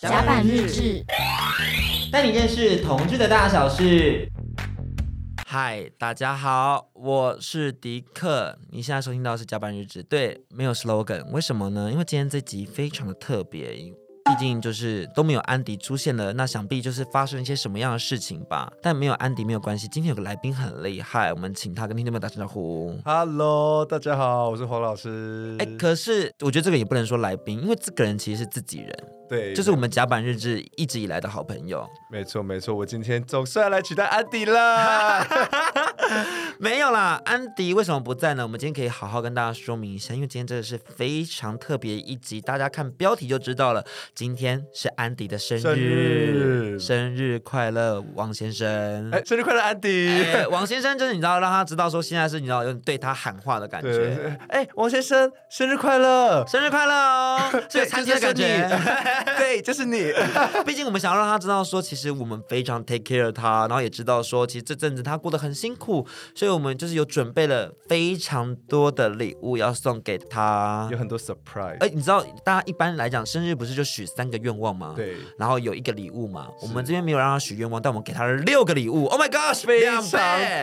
甲板日志，带你认识同志的大小事。嗨，大家好，我是迪克。你现在收听到的是甲板日志，对，没有 slogan，为什么呢？因为今天这集非常的特别。毕竟就是都没有安迪出现了，那想必就是发生一些什么样的事情吧。但没有安迪没有关系，今天有个来宾很厉害，我们请他跟听众们打声招呼。Hello，大家好，我是黄老师。哎，可是我觉得这个也不能说来宾，因为这个人其实是自己人。对，就是我们甲板日志一直以来的好朋友。没错没错，我今天总算要来取代安迪了。没有啦，安迪为什么不在呢？我们今天可以好好跟大家说明一下，因为今天真的是非常特别一集，大家看标题就知道了。今天是安迪的生日，生日，生日快乐，王先生！哎，生日快乐，安迪！哎，王先生就是你知道，让他知道说现在是你知道有对他喊话的感觉。哎，王先生，生日快乐，生日快乐哦！这个餐厅的感觉。对，就是你。毕竟我们想要让他知道说，其实我们非常 take care 他，然后也知道说，其实这阵子他过得很辛苦，所以我们就是有准备了非常多的礼物要送给他，有很多 surprise。哎，你知道大家一般来讲生日不是就许三个愿望吗？对。然后有一个礼物嘛，我们这边没有让他许愿望，但我们给他了六个礼物。Oh my gosh，非常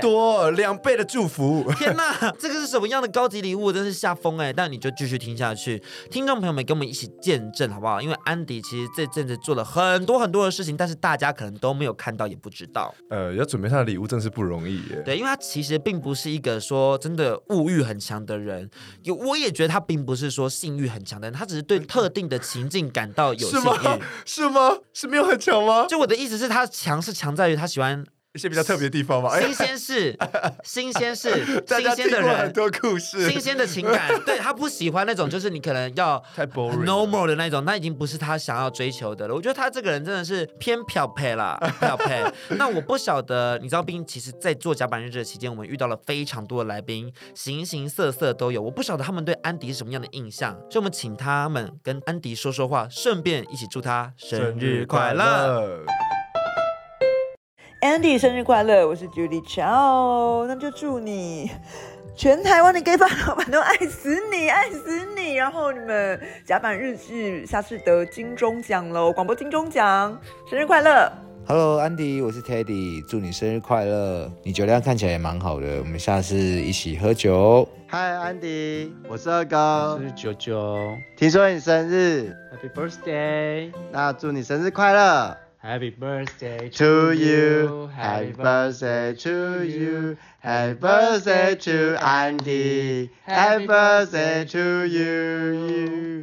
多，两倍的祝福。天哪，这个是什么样的高级礼物？真是吓疯哎！但你就继续听下去，听众朋友们跟我们一起见证好不好？因为安迪其实这阵子做了很多很多的事情，但是大家可能都没有看到，也不知道。呃，要准备他的礼物真是不容易耶。对，因为他其实并不是一个说真的物欲很强的人，有我也觉得他并不是说性欲很强的人，他只是对特定的情境感到有性欲。是吗？是吗？是没有很强吗？就我的意思是，他强是强在于他喜欢。一些比较特别的地方嘛，新鲜事，新鲜事，新鲜的人，很多故事，新鲜的情感。对，他不喜欢那种，就是你可能要太 boring normal 的那种，那已经不是他想要追求的了。我觉得他这个人真的是偏漂配啦，漂配。那我不晓得，你知道，毕竟其实，在做甲板日志的期间，我们遇到了非常多的来宾，形形色色都有。我不晓得他们对安迪是什么样的印象，所以我们请他们跟安迪说说话，顺便一起祝他生日快乐。Andy 生日快乐！我是 Judy Chow，那就祝你全台湾的 gay bar 老板都爱死你，爱死你！然后你们甲板日志下次得金钟奖喽，广播金钟奖，生日快乐！Hello，Andy，我是 Teddy，祝你生日快乐！你酒量看起来也蛮好的，我们下次一起喝酒。Hi，Andy，我是二高，我是九九，听说你生日，Happy Birthday！那祝你生日快乐！Happy birthday to you, Happy birthday to you, Happy birthday to Andy, Happy birthday to you。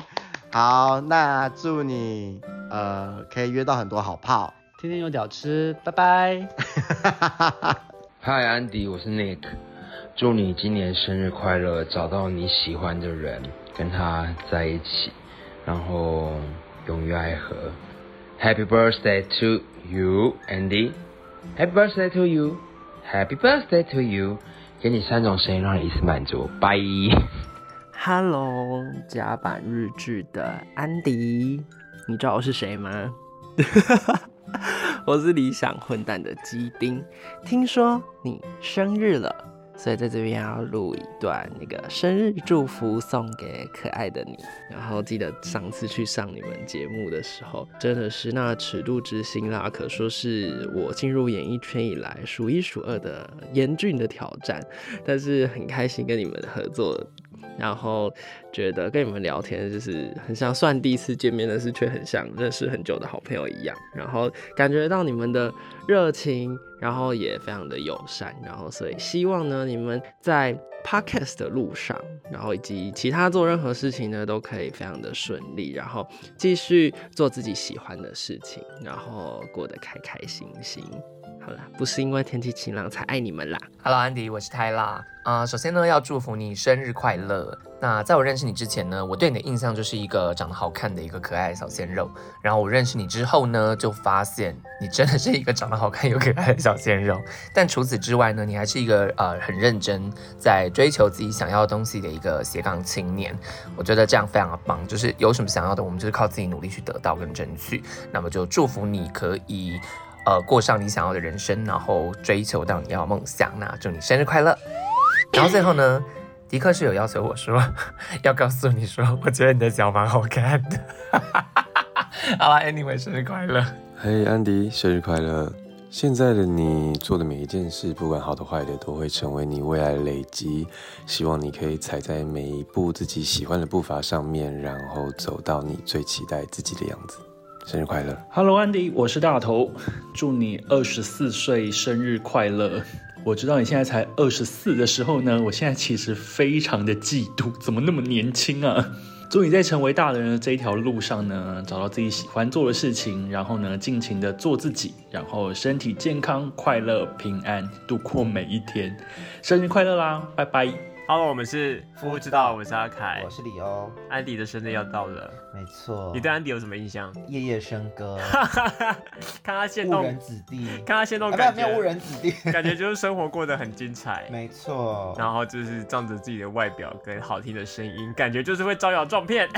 好，那祝你呃可以约到很多好炮，天天有屌吃，拜拜。Hi Andy，我是 Nick，祝你今年生日快乐，找到你喜欢的人，跟他在一起，然后永浴爱河。Happy birthday to you, Andy. Happy birthday to you. Happy birthday to you. 给你三种声音让你一次满足。Bye. Hello，甲板日志的安迪，你知道我是谁吗？哈哈我是理想混蛋的基丁。听说你生日了。所以在这边要录一段那个生日祝福送给可爱的你，然后记得上次去上你们节目的时候，真的是那尺度之心啦，可说是我进入演艺圈以来数一数二的严峻的挑战，但是很开心跟你们合作。然后觉得跟你们聊天就是很像，算第一次见面但是，却很像认识很久的好朋友一样。然后感觉到你们的热情，然后也非常的友善。然后所以希望呢，你们在 podcast 的路上，然后以及其他做任何事情呢，都可以非常的顺利。然后继续做自己喜欢的事情，然后过得开开心心。好了，不是因为天气晴朗才爱你们啦。Hello，安迪，我是泰拉。啊、首先呢，要祝福你生日快乐。那在我认识你之前呢，我对你的印象就是一个长得好看的一个可爱的小鲜肉。然后我认识你之后呢，就发现你真的是一个长得好看又可爱的小鲜肉。但除此之外呢，你还是一个呃很认真在追求自己想要的东西的一个斜杠青年。我觉得这样非常的棒，就是有什么想要的，我们就是靠自己努力去得到跟争取。那么就祝福你可以。呃，过上你想要的人生，然后追求到你要梦想。那祝你生日快乐！然后最后呢，迪克是有要求我说，要告诉你说，我觉得你的脚蛮好看的。好啦 anyway 生日快乐！嘿，安迪，生日快乐！现在的你做的每一件事，不管好的坏的，都会成为你未来的累积。希望你可以踩在每一步自己喜欢的步伐上面，然后走到你最期待自己的样子。生日快乐！Hello，安迪，我是大头，祝你二十四岁生日快乐！我知道你现在才二十四的时候呢，我现在其实非常的嫉妒，怎么那么年轻啊？祝你在成为大人的这一条路上呢，找到自己喜欢做的事情，然后呢，尽情的做自己，然后身体健康、快乐、平安度过每一天。生日快乐啦！拜拜。Hello，我们是夫知道，我是阿凯，我是李欧，安迪的生日要到了，没错。你对安迪有什么印象？夜夜笙歌，看他现动误人子弟，看他现动感觉没有误人子弟，感觉就是生活过得很精彩，没错。然后就是仗着自己的外表跟好听的声音，感觉就是会招摇撞骗。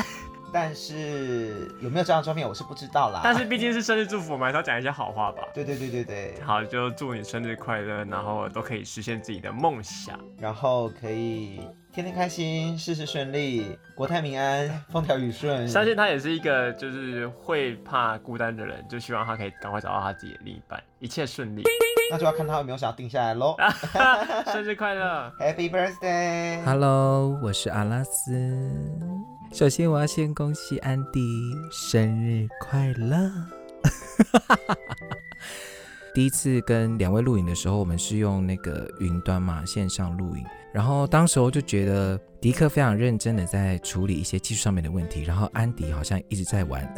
但是有没有这张照片，我是不知道啦。但是毕竟是生日祝福嘛，还是要讲一些好话吧。对对对对对。好，就祝你生日快乐，然后都可以实现自己的梦想，然后可以天天开心，事事顺利，国泰民安，风调雨顺。相信他也是一个就是会怕孤单的人，就希望他可以赶快找到他自己的另一半，一切顺利。那就要看他有没有想要定下来喽。生日快乐，Happy Birthday！Hello，我是阿拉斯。首先，我要先恭喜安迪生日快乐！第一次跟两位录影的时候，我们是用那个云端嘛，线上录影。然后当时候就觉得迪克非常认真的在处理一些技术上面的问题，然后安迪好像一直在玩。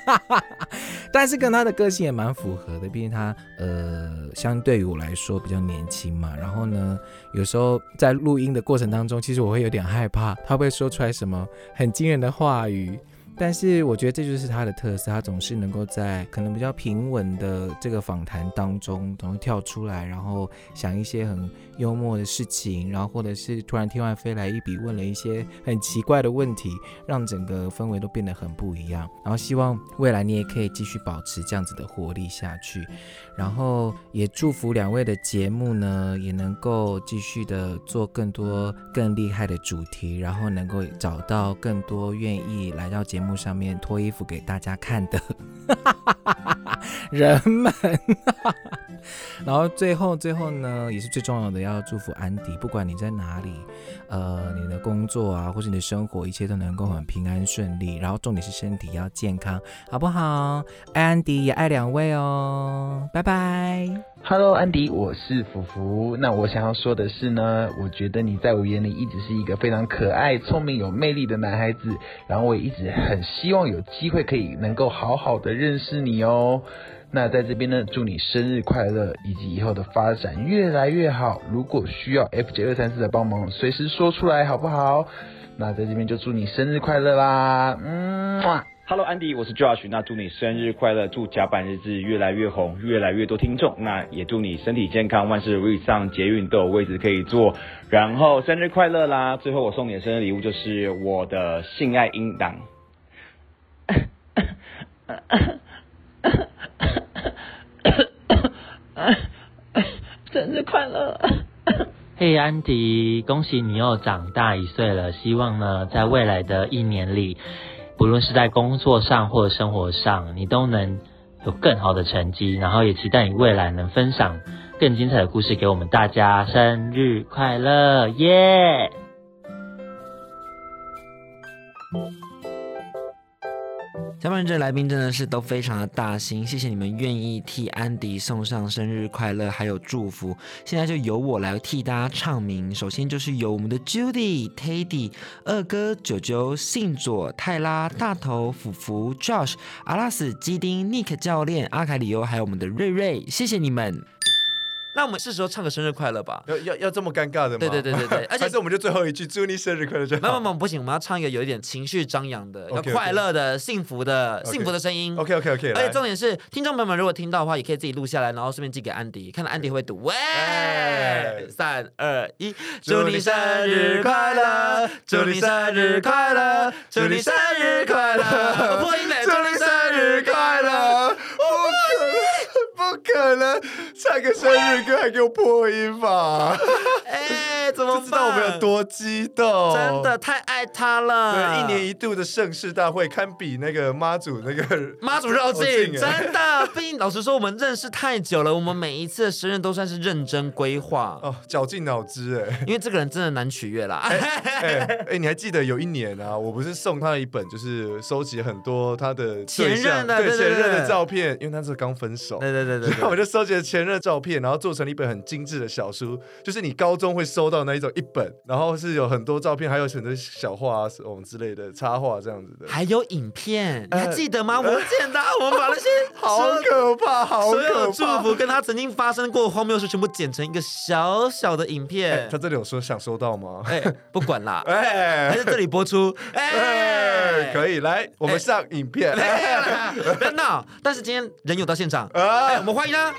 但是跟他的个性也蛮符合的，毕竟他呃，相对于我来说比较年轻嘛。然后呢，有时候在录音的过程当中，其实我会有点害怕，他会说出来什么很惊人的话语。但是我觉得这就是他的特色，他总是能够在可能比较平稳的这个访谈当中，总会跳出来，然后想一些很幽默的事情，然后或者是突然天外飞来一笔，问了一些很奇怪的问题，让整个氛围都变得很不一样。然后希望未来你也可以继续保持这样子的活力下去，然后也祝福两位的节目呢，也能够继续的做更多更厉害的主题，然后能够找到更多愿意来到节目。上面脱衣服给大家看的 人们，然后最后最后呢，也是最重要的，要祝福安迪，不管你在哪里，呃，你的工作啊，或是你的生活，一切都能够很平安顺利。然后重点是身体要健康，好不好？爱安迪也爱两位哦，拜拜。Hello，安迪，我是福福。那我想要说的是呢，我觉得你在我眼里一直是一个非常可爱、聪明、有魅力的男孩子。然后我也一直很希望有机会可以能够好好的认识你哦。那在这边呢，祝你生日快乐，以及以后的发展越来越好。如果需要 FJ 二三四的帮忙，随时说出来好不好？那在这边就祝你生日快乐啦，嗯。Hello，安迪，我是 Josh。那祝你生日快乐，祝甲板日志越来越红，越来越多听众。那也祝你身体健康，万事如意，上捷运都有位置可以坐。然后生日快乐啦！最后我送你的生日礼物就是我的性爱音档。生日快乐！嘿，安迪，恭喜你又长大一岁了。希望呢，在未来的一年里。不论是在工作上或生活上，你都能有更好的成绩，然后也期待你未来能分享更精彩的故事给我们大家。生日快乐，耶！板日志来宾真的是都非常的大心，谢谢你们愿意替安迪送上生日快乐还有祝福。现在就由我来替大家唱名，首先就是由我们的 Judy、Teddy、二哥、九九、信佐、泰拉、大头、福福、Josh、阿拉斯、基丁、Nick 教练、阿凯里欧，还有我们的瑞瑞，谢谢你们。那我们是时候唱个生日快乐吧？要要要这么尴尬的吗？对对对对对，而且是我们就最后一句祝你生日快乐就好。没有没有不行，我们要唱一个有一点情绪张扬的、要快乐的、幸福的、幸福的声音。OK OK OK。而且重点是，听众朋友们如果听到的话，也可以自己录下来，然后顺便寄给安迪，看到安迪会不会读。喂，三二一，祝你生日快乐，祝你生日快乐，祝你生日快乐，祝你生日快乐。可能，唱个生日歌还给我破音吧？哎，怎么么办？就知道我们有多激动，真的太爱他了。对，一年一度的盛世大会，堪比那个妈祖那个 妈祖绕境，真的。毕竟老实说，我们认识太久了，我们每一次的生日都算是认真规划 哦，绞尽脑汁哎。因为这个人真的难取悦啦。哎 哎哎，你还记得有一年啊，我不是送他一本，就是收集很多他的前任的对前任的照片，因为他是刚分手。对对对对，我就收集了前任照片，然后做成了一本很精致的小书，就是你高中会收到那一种一本，然后是有很多照片，还有很多小画啊什么之类的插画这样子的，还有影片，你还记得吗？我见到我们把那些 好可怕，好可怕，所有祝福跟他曾经发生过荒谬事全部剪成一个小小的影片。他这里有说想收到吗？哎，不管啦，哎，还是这里播出，哎，可以来，我们上影片，不要闹。但是今天人有到现场，哎，我们欢迎他。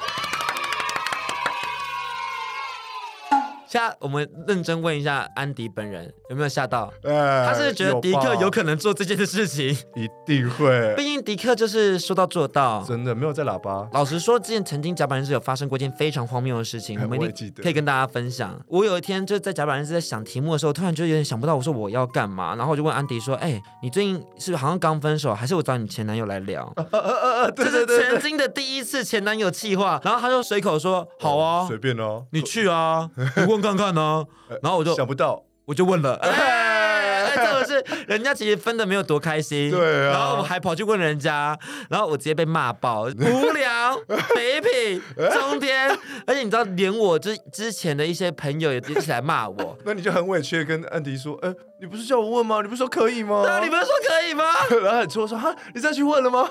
现在我们认真问一下安迪本人有没有吓到？呃，他是觉得迪克有可能做这件事情？一定会，毕竟迪克就是说到做到，真的没有在喇叭。老实说，之前曾经甲板日志有发生过一件非常荒谬的事情，我们一定可以跟大家分享。我有一天就在甲板日志在想题目的时候，突然就有点想不到，我说我要干嘛？然后我就问安迪说：“哎、欸，你最近是不是好像刚分手？还是我找你前男友来聊？”呃呃呃呃，这是曾经的第一次前男友气话。然后他就随口说：“好啊，随便哦，你去啊，你问。”看看呢，然后我就想不到，我就问了，哎，这个是人家其实分的没有多开心，对啊，然后我还跑去问人家，然后我直接被骂爆，无聊、没品、中天，而且你知道，连我之之前的一些朋友也一起来骂我，那你就很委屈的跟安迪说，哎，你不是叫我问吗？你不是说可以吗？那你不是说可以吗？然后很戳说，哈，你再去问了吗？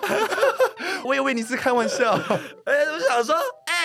我以为你是开玩笑，哎，我想说。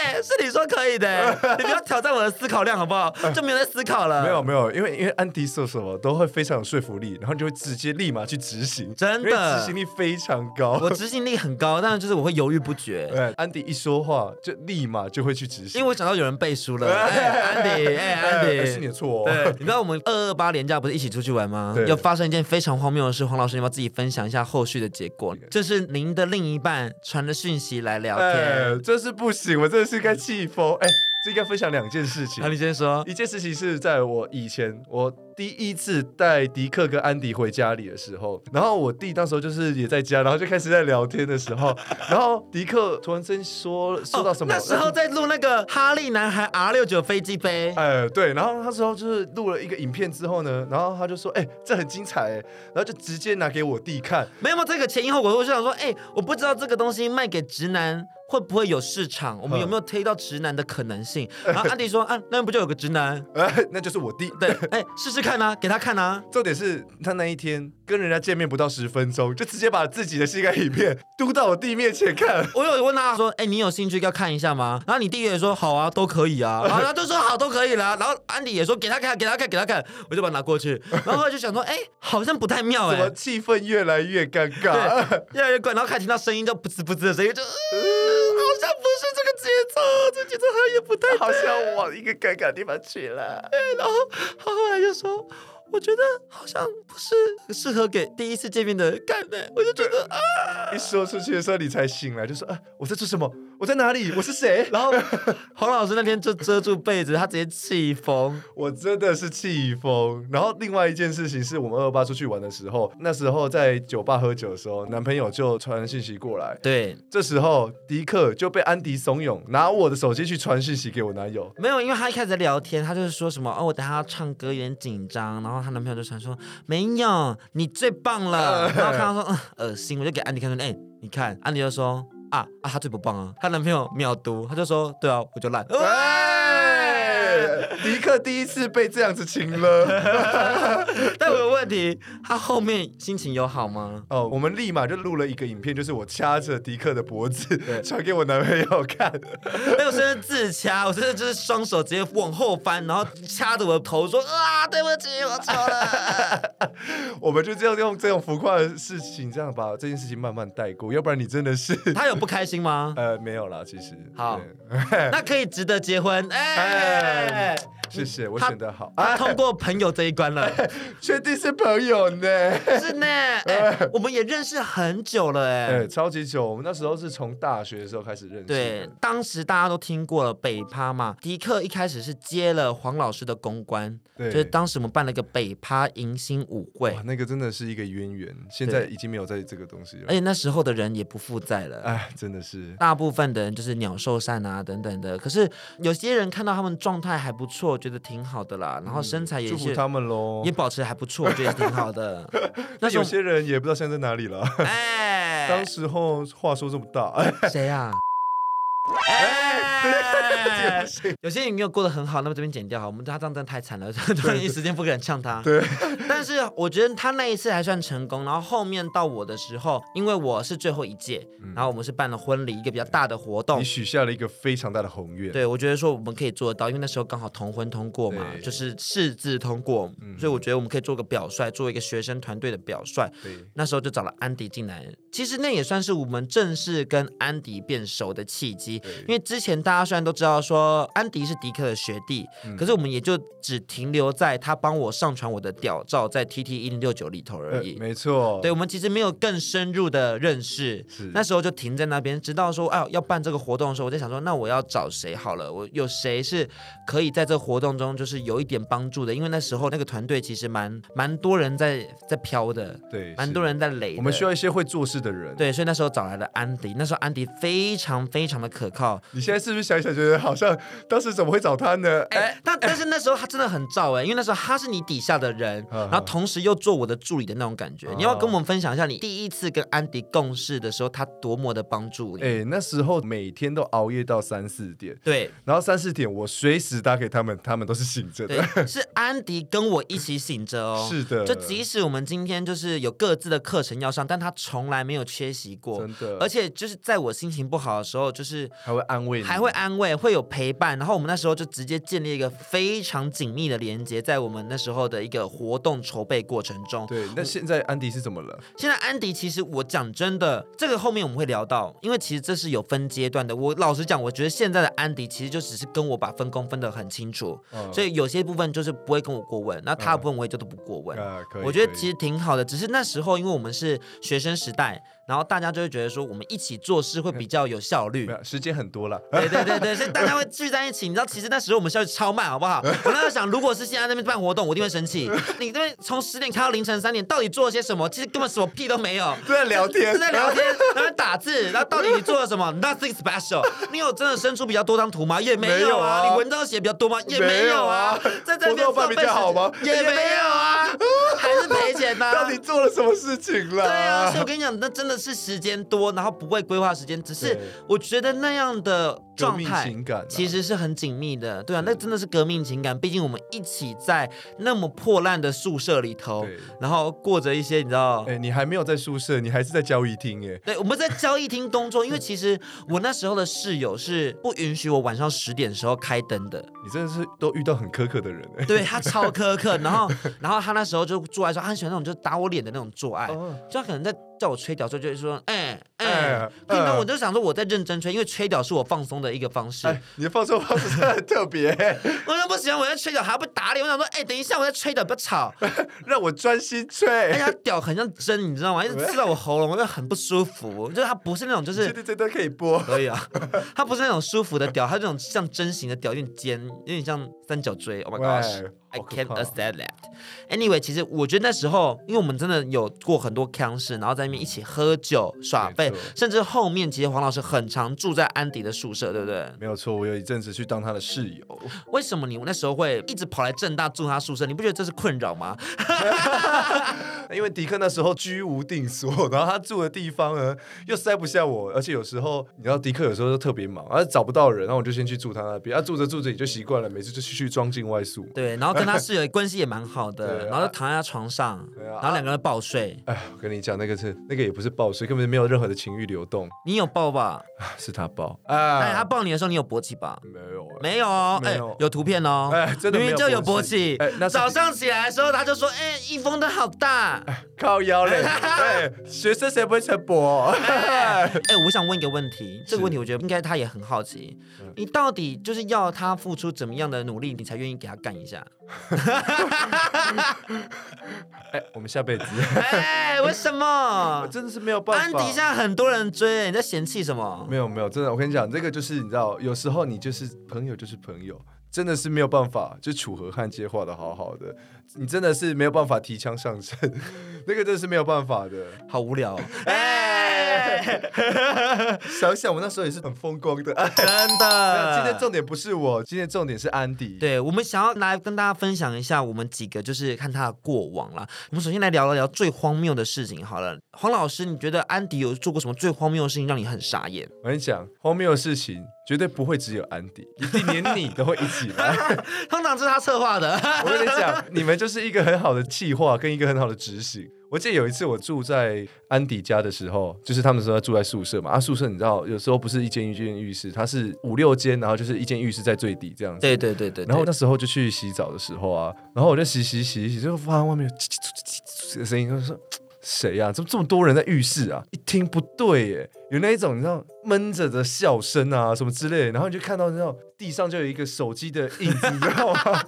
哎，是你说可以的，你不要挑战我的思考量好不好？就没有在思考了。没有没有，因为因为安迪说什么都会非常有说服力，然后你就会直接立马去执行，真的执行力非常高。我执行力很高，但是就是我会犹豫不决。对，安迪一说话就立马就会去执行，因为我想到有人背书了。哎，安迪，哎，安迪，是你的错。对，你知道我们二二八连假不是一起出去玩吗？对，又发生一件非常荒谬的事，黄老师你要自己分享一下后续的结果？这是您的另一半传的讯息来聊天，这是不行，我真的是该气疯。哎，这应该分享两件事情。那你先说，一件事情是在我以前，我第一次带迪克跟安迪回家里的时候，然后我弟那时候就是也在家，然后就开始在聊天的时候，然后迪克突然间说说到什么？那时候在录那个哈利男孩 R 六九飞机杯。哎，对，然后那时候就是录了一个影片之后呢，然后他就说，哎，这很精彩，哎，然后就直接拿给我弟看。没有吗？这个前因后果，我就想说，哎，我不知道这个东西卖给直男。会不会有市场？我们有没有推到直男的可能性？嗯、然后安迪说：“啊，那不就有个直男？哎，那就是我弟。对，哎，试试看啊，给他看啊。重点是他那一天跟人家见面不到十分钟，就直接把自己的性感影片嘟到我弟面前看。我有问他说：，哎，你有兴趣要看一下吗？然后你弟也说：好啊，都可以啊。然后他就说：好，都可以啦。然后安迪也说：给他看，给他看，给他看。我就把他拿过去。然后就想说：，哎，好像不太妙 哎，气氛越来越尴尬，越来越怪。然后开始听到声音就噗呲噗呲的声音，就、呃、好像不。是这个节奏，这节奏好像也不太，好像往一个尴尬的地方去了。对，然后他后来就说。我觉得好像不是适合给第一次见面的人看的，我就觉得啊，一说出去的时候你才醒来，就说啊，我在做什么？我在哪里？我是谁？然后黄老师那天就 遮住被子，他直接气疯，我真的是气疯。然后另外一件事情是我们二八出去玩的时候，那时候在酒吧喝酒的时候，男朋友就传信息过来，对，这时候迪克就被安迪怂恿拿我的手机去传信息给我男友，没有，因为他一开始在聊天，他就是说什么哦，我等下要唱歌有点紧张，然后。她男朋友就传说没有，你最棒了。然后看到说嗯恶心，我就给安迪看说，哎、欸，你看，安迪就说啊啊，她最不棒啊。她男朋友秒读，他就说对啊，我就烂。迪克第一次被这样子亲了，但我有问题，他后面心情有好吗？哦，我们立马就录了一个影片，就是我掐着迪克的脖子，传给我男朋友看。那我真的自掐，我真的就是双手直接往后翻，然后掐着我的头说啊，对不起，我错了。我们就这样用这种浮夸的事情，这样把这件事情慢慢带过，要不然你真的是他有不开心吗？呃，没有啦，其实好，那可以值得结婚，哎。谢谢，我选的好，他通过朋友这一关了，确定是朋友呢。是呢，哎，我们也认识很久了，哎，哎，超级久。我们那时候是从大学的时候开始认识。对，当时大家都听过了北趴嘛，迪克一开始是接了黄老师的公关，对，就是当时我们办了一个北趴迎新舞会，那个真的是一个渊源，现在已经没有在这个东西了。而且那时候的人也不负债了，哎，真的是，大部分的人就是鸟兽散啊等等的。可是有些人看到他们状态还不错，觉得挺好的啦，然后身材也是、嗯、祝福他们喽，也保持还不错，我觉得挺好的。那有些人也不知道现在在哪里了。哎，当时候话说这么大，谁呀、啊？哎，有些人没有过得很好，那么这边剪掉好，我们他这样真的太惨了，突然一时间不敢呛他。对，但是我觉得他那一次还算成功，然后后面到我的时候，因为我是最后一届，然后我们是办了婚礼，一个比较大的活动，你许下了一个非常大的宏愿。对，我觉得说我们可以做得到，因为那时候刚好同婚通过嘛，就是释字通过，所以我觉得我们可以做个表率，做一个学生团队的表率。对，那时候就找了安迪进来，其实那也算是我们正式跟安迪变熟的契机。因为之前大家虽然都知道说安迪是迪克的学弟，嗯、可是我们也就只停留在他帮我上传我的屌照在 TT 一零六九里头而已。呃、没错，对，我们其实没有更深入的认识，那时候就停在那边，直到说哎要办这个活动的时候，我在想说那我要找谁好了？我有谁是可以在这活动中就是有一点帮助的？因为那时候那个团队其实蛮蛮多人在在飘的，对，蛮多人在垒。我们需要一些会做事的人，对，所以那时候找来了安迪。那时候安迪非常非常的可靠。你现在是不是想想，觉得好像当时怎么会找他呢？哎，但 但是那时候他真的很照哎，因为那时候他是你底下的人，然后同时又做我的助理的那种感觉。你要跟我们分享一下，你第一次跟安迪共事的时候，他多么的帮助你？哎，那时候每天都熬夜到三四点，对，然后三四点我随时打给他们，他们都是醒着的。是安迪跟我一起醒着哦，是的。就即使我们今天就是有各自的课程要上，但他从来没有缺席过，真的。而且就是在我心情不好的时候，就是还会安慰，还会安慰。会有陪伴，然后我们那时候就直接建立一个非常紧密的连接，在我们那时候的一个活动筹备过程中。对，那现在安迪是怎么了？现在安迪其实我讲真的，这个后面我们会聊到，因为其实这是有分阶段的。我老实讲，我觉得现在的安迪其实就只是跟我把分工分得很清楚，嗯、所以有些部分就是不会跟我过问，那他的部分我也就都不过问。嗯、我觉得其实挺好的，只是那时候因为我们是学生时代。然后大家就会觉得说，我们一起做事会比较有效率，时间很多了。对对对对，所以大家会聚在一起。你知道，其实那时候我们效率超慢，好不好？我那时候想，如果是现在那边办活动，我一定会生气。你这边从十点开到凌晨三点，到底做了些什么？其实根本什么屁都没有，都在聊天，都在聊天，然后打字。然后到底你做了什么？Nothing special。你有真的生出比较多张图吗？也没有啊。你文章写比较多吗？也没有啊。在这边办比较好吗？也没有啊。到底做了什么事情了？对啊，所以我跟你讲，那真的是时间。多，然后不会规划时间，只是我觉得那样的状态其实是很紧密的，对啊，那真的是革命情感。毕竟我们一起在那么破烂的宿舍里头，然后过着一些你知道，哎，你还没有在宿舍，你还是在交易厅，哎，对，我们在交易厅工作，因为 其实我那时候的室友是不允许我晚上十点的时候开灯的。你真的是都遇到很苛刻的人，哎，对，他超苛刻，然后 然后他那时候就做爱说，他很喜欢那种就是打我脸的那种做爱，就他可能在。叫我吹屌时候就会说，哎哎，可能我就想说我在认真吹，因为吹屌是我放松的一个方式。你的放松方式很特别，我就不喜欢我在吹屌还要被打脸。我想说，哎，等一下我在吹屌，不要吵，让我专心吹。而且他屌很像针，你知道吗？一直刺到我喉咙，我就很不舒服。就是它不是那种，就是这这都可以播，可以啊。它不是那种舒服的屌，它这种像针型的屌，有点尖，有点像三角锥。Oh my gosh，I can't accept that. Anyway，其实我觉得那时候，因为我们真的有过很多腔事，然后在那边一起喝酒耍废，甚至后面其实黄老师很常住在安迪的宿舍，对不对？没有错，我有一阵子去当他的室友。为什么你那时候会一直跑来正大住他宿舍？你不觉得这是困扰吗？因为迪克那时候居无定所，然后他住的地方呢又塞不下我，而且有时候你知道迪克有时候都特别忙，而找不到人，然后我就先去住他那边。他、啊、住着住着也就习惯了，每次就去去装进外宿。对，然后跟他室友关系也蛮好的，然后就躺在他床上，然后两个人抱睡。哎，我跟你讲，那个是那个也不是抱睡，根本没有任何的情欲流动。你有抱吧？是他抱。哎，他抱你的时候，你有勃起吧？没有，没有哦。哎，有图片哦。哎，真的明明就有勃起。哎，那早上起来的时候，他就说：“哎，一风的好大，靠腰嘞。”哎，学生谁不会晨勃？哎，我想问一个问题，这个问题我觉得应该他也很好奇，你到底就是要他付出怎么样的努力，你才愿意给他干一下？哎，我们下辈子。哎，为什么？我真的是没有办法。安迪现在很多人追，你在嫌弃什么？没有没有，真的，我跟你讲，这个就是你知道，有时候你就是朋友就是朋友，真的是没有办法，就楚河汉界画的好好的，你真的是没有办法提枪上阵，那个真的是没有办法的，好无聊。哎，想想我那时候也是很风光的，真的。今天重点不是我，今天重点是安迪。对，我们想要来跟大家分享一下我们几个就是看他的过往啦。我们首先来聊一聊最荒谬的事情好了。黄老师，你觉得安迪有做过什么最荒谬的事情让你很傻眼？我跟你讲，荒谬的事情绝对不会只有安迪，一定连你都会一起来。通常是他策划的。我跟你讲，你们就是一个很好的计划跟一个很好的执行。我记得有一次我住在安迪家的时候，就是他们说住在宿舍嘛，啊，宿舍你知道有时候不是一间一间浴室，它是五六间，然后就是一间浴室在最底这样子。对对对对。然后那时候就去洗澡的时候啊，然后我就洗洗洗洗，就发现外面有叽叽叽叽的声音，就说谁呀？怎么这么多人在浴室啊？一听不对耶，有那一种你知道闷着的笑声啊什么之类，然后你就看到那种地上就有一个手机的影子，你知道吗？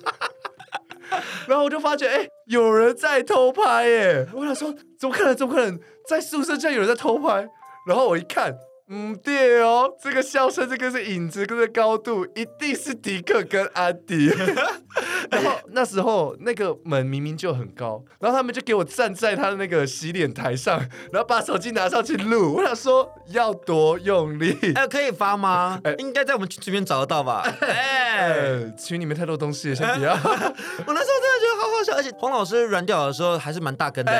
然后我就发觉，哎，有人在偷拍，耶！我想说，怎么可能？怎么可能？在宿舍竟然有人在偷拍？然后我一看。嗯，对哦，这个笑声，这个是影子，跟这个高度，一定是迪克跟安迪。然后那时候那个门明明就很高，然后他们就给我站在他的那个洗脸台上，然后把手机拿上去录。我想说要多用力？哎，可以发吗？哎，应该在我们群里面找得到吧？哎，群里面太多东西了，先不要。我那时候真的觉得好好笑，而且黄老师软屌的时候还是蛮大根的，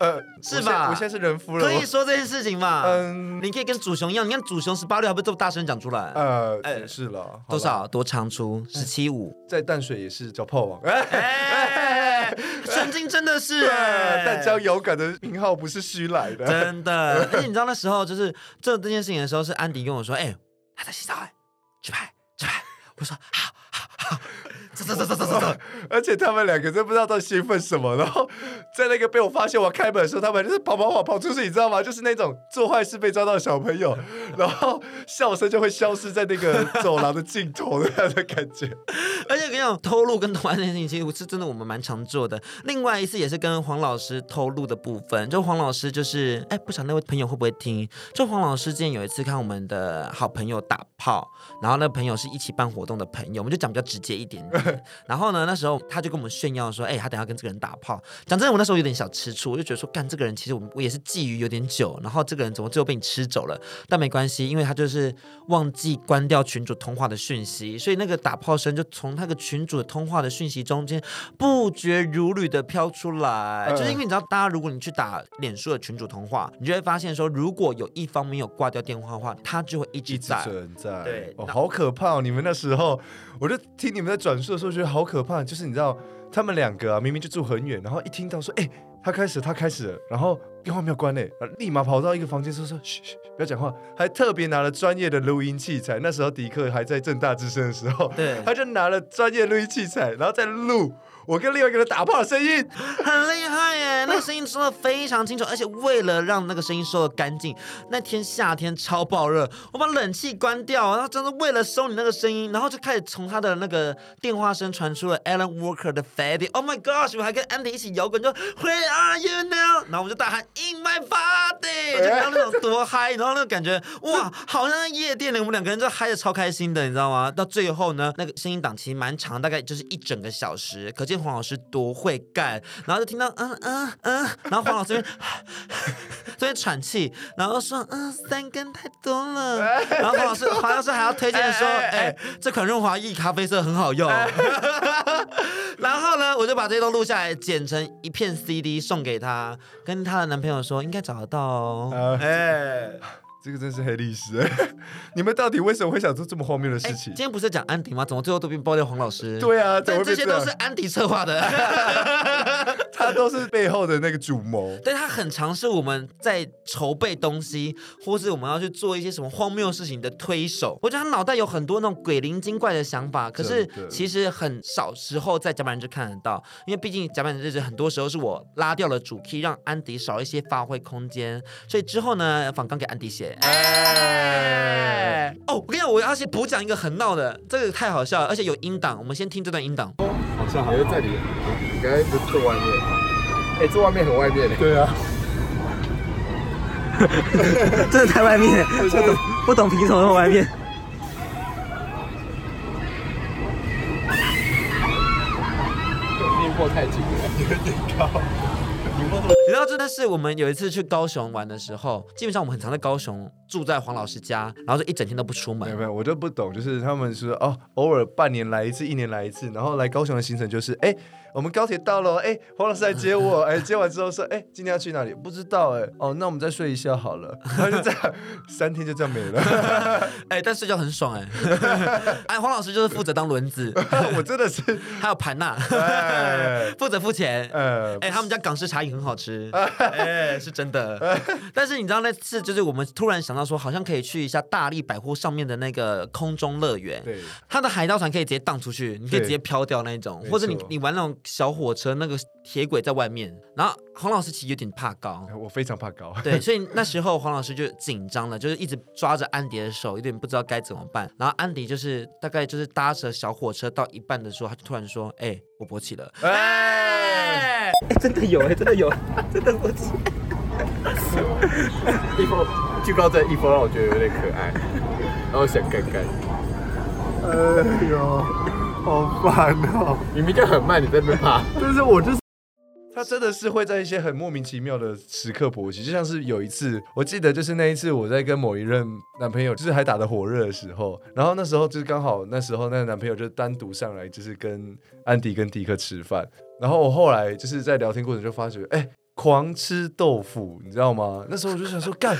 呃，是吧？我现在是人夫了，可以说这件事情嘛？嗯，你可以跟祖雄一样，你看祖雄十八六还不这么大声讲出来？呃，哎，是了，多少？多长出？十七五，在淡水也是叫炮王，哎，曾经真的是，淡江有感的名号不是虚来的，真的。而且你知道那时候就是做这件事情的时候，是安迪跟我说，哎，他在洗澡，哎，去拍去拍，我说好好好。走走走走走走，而且他们两个真不知道在兴奋什么，然后在那个被我发现我开门的时候，他们就是跑跑跑跑出去，你知道吗？就是那种做坏事被抓到的小朋友，然后笑声就会消失在那个走廊的尽头的 那样的感觉。而且跟你讲，偷录跟偷拍这件事情，其实是真的我们蛮常做的。另外一次也是跟黄老师偷录的部分，就黄老师就是哎，不晓得那位朋友会不会听？就黄老师之前有一次看我们的好朋友打炮，然后那个朋友是一起办活动的朋友，我们就讲比较直接一点点。然后呢，那时候他就跟我们炫耀说：“哎，他等下跟这个人打炮。”讲真的，我那时候有点小吃醋，我就觉得说，干这个人其实我我也是觊觎有点久。然后这个人怎么最后被你吃走了？但没关系，因为他就是忘记关掉群主通话的讯息，所以那个打炮声就从那个群主的通话的讯息中间不绝如缕的飘出来。就是因为你知道，大家如果你去打脸书的群主通话，你就会发现说，如果有一方没有挂掉电话的话，他就会一直在。存在。对，哦，好可怕哦！你们那时候，我就听你们在转述的时候觉得。好可怕！就是你知道，他们两个啊，明明就住很远，然后一听到说，哎、欸，他开始，他开始了，然后电话没有关嘞，立马跑到一个房间说说，嘘嘘，不要讲话，还特别拿了专业的录音器材。那时候迪克还在正大之声的时候，对，他就拿了专业录音器材，然后在录。我跟另外一个人打炮的声音很厉害耶，那个声音说的非常清楚，而且为了让那个声音收的干净，那天夏天超爆热，我把冷气关掉，然后真的为了收你那个声音，然后就开始从他的那个电话声传出了 Alan Walker 的 Faded，Oh my gosh，我还跟 Andy 一起摇滚，就 Where are you now？然后我们就大喊 In my body，就刚刚那种多嗨，然后那个感觉哇，好像在夜店里，我们两个人就嗨的超开心的，你知道吗？到最后呢，那个声音档其实蛮长，大概就是一整个小时，可见。黄老师多会干，然后就听到嗯嗯嗯，然后黄老师这边这边喘气，然后说嗯三根太多了，然后黄老师黄老师还要推荐说，哎、欸欸，这款润滑液咖啡色很好用，然后呢，我就把这些都录下来，剪成一片 CD 送给他，跟他的男朋友说应该找得到哦，哎、欸。这个真是黑历史，你们到底为什么会想做这么荒谬的事情？今天不是讲安迪吗？怎么最后都变爆料黄老师？对啊，但这些都是安迪策划的。他都是背后的那个主谋。但，他很尝试我们在筹备东西，或是我们要去做一些什么荒谬事情的推手。我觉得他脑袋有很多那种鬼灵精怪的想法，可是其实很少时候在甲板日志看得到，因为毕竟甲板日志很多时候是我拉掉了主 key，让安迪少一些发挥空间。所以之后呢，反刚给安迪写。哎，哦，我跟你讲，我要先补讲一个很闹的，这个太好笑了，而且有音档，我们先听这段音档。好像好像在里面，你刚才不是坐外面？哎、欸，坐外面很外面嘞。对啊。真的太外面，不懂不懂凭什么那么外面？音波太近了，有点高。你知道真的是我们有一次去高雄玩的时候，基本上我们很常在高雄住在黄老师家，然后就一整天都不出门。没有没有，我就不懂，就是他们说哦，偶尔半年来一次，一年来一次，然后来高雄的行程就是哎。我们高铁到了，哎，黄老师来接我，哎，接完之后说，哎，今天要去哪里？不知道，哎，哦，那我们再睡一下好了，然后就这样，三天就这样没了，哎，但睡觉很爽，哎，哎，黄老师就是负责当轮子，我真的是，还有盘娜，负责付钱，哎，他们家港式茶饮很好吃，哎，是真的，但是你知道那次就是我们突然想到说，好像可以去一下大力百货上面的那个空中乐园，对，它的海盗船可以直接荡出去，你可以直接飘掉那一种，或者你你玩那种。小火车那个铁轨在外面，然后黄老师其实有点怕高，我非常怕高，对，所以那时候黄老师就紧张了，就是一直抓着安迪的手，有点不知道该怎么办。然后安迪就是大概就是搭着小火车到一半的时候，他就突然说：“哎、欸，我勃起了。欸”哎、欸，真的有哎、欸，真的有，真的勃 起。一峰就靠这一峰让我觉得有点可爱，然后想干干。哎呦。好烦哦！明明就很慢，你在那边爬。但是我就是，他真的是会在一些很莫名其妙的时刻勃起，就像是有一次，我记得就是那一次我在跟某一任男朋友就是还打得火热的时候，然后那时候就是刚好那时候那个男朋友就单独上来就是跟安迪跟迪克吃饭，然后我后来就是在聊天过程就发觉，哎，狂吃豆腐，你知道吗？那时候我就想说，干，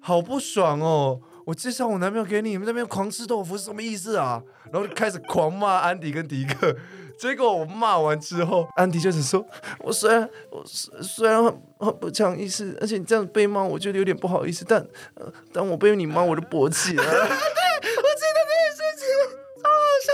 好不爽哦。我介绍我男朋友给你，你们那边狂吃豆腐是什么意思啊？然后就开始狂骂安迪跟迪克，结果我骂完之后，安迪就是说：“我虽然我虽然很很不讲意思，而且你这样被骂，我觉得有点不好意思，但呃，当我被你骂，我就勃起了。”对，我记得那件事情，超好笑，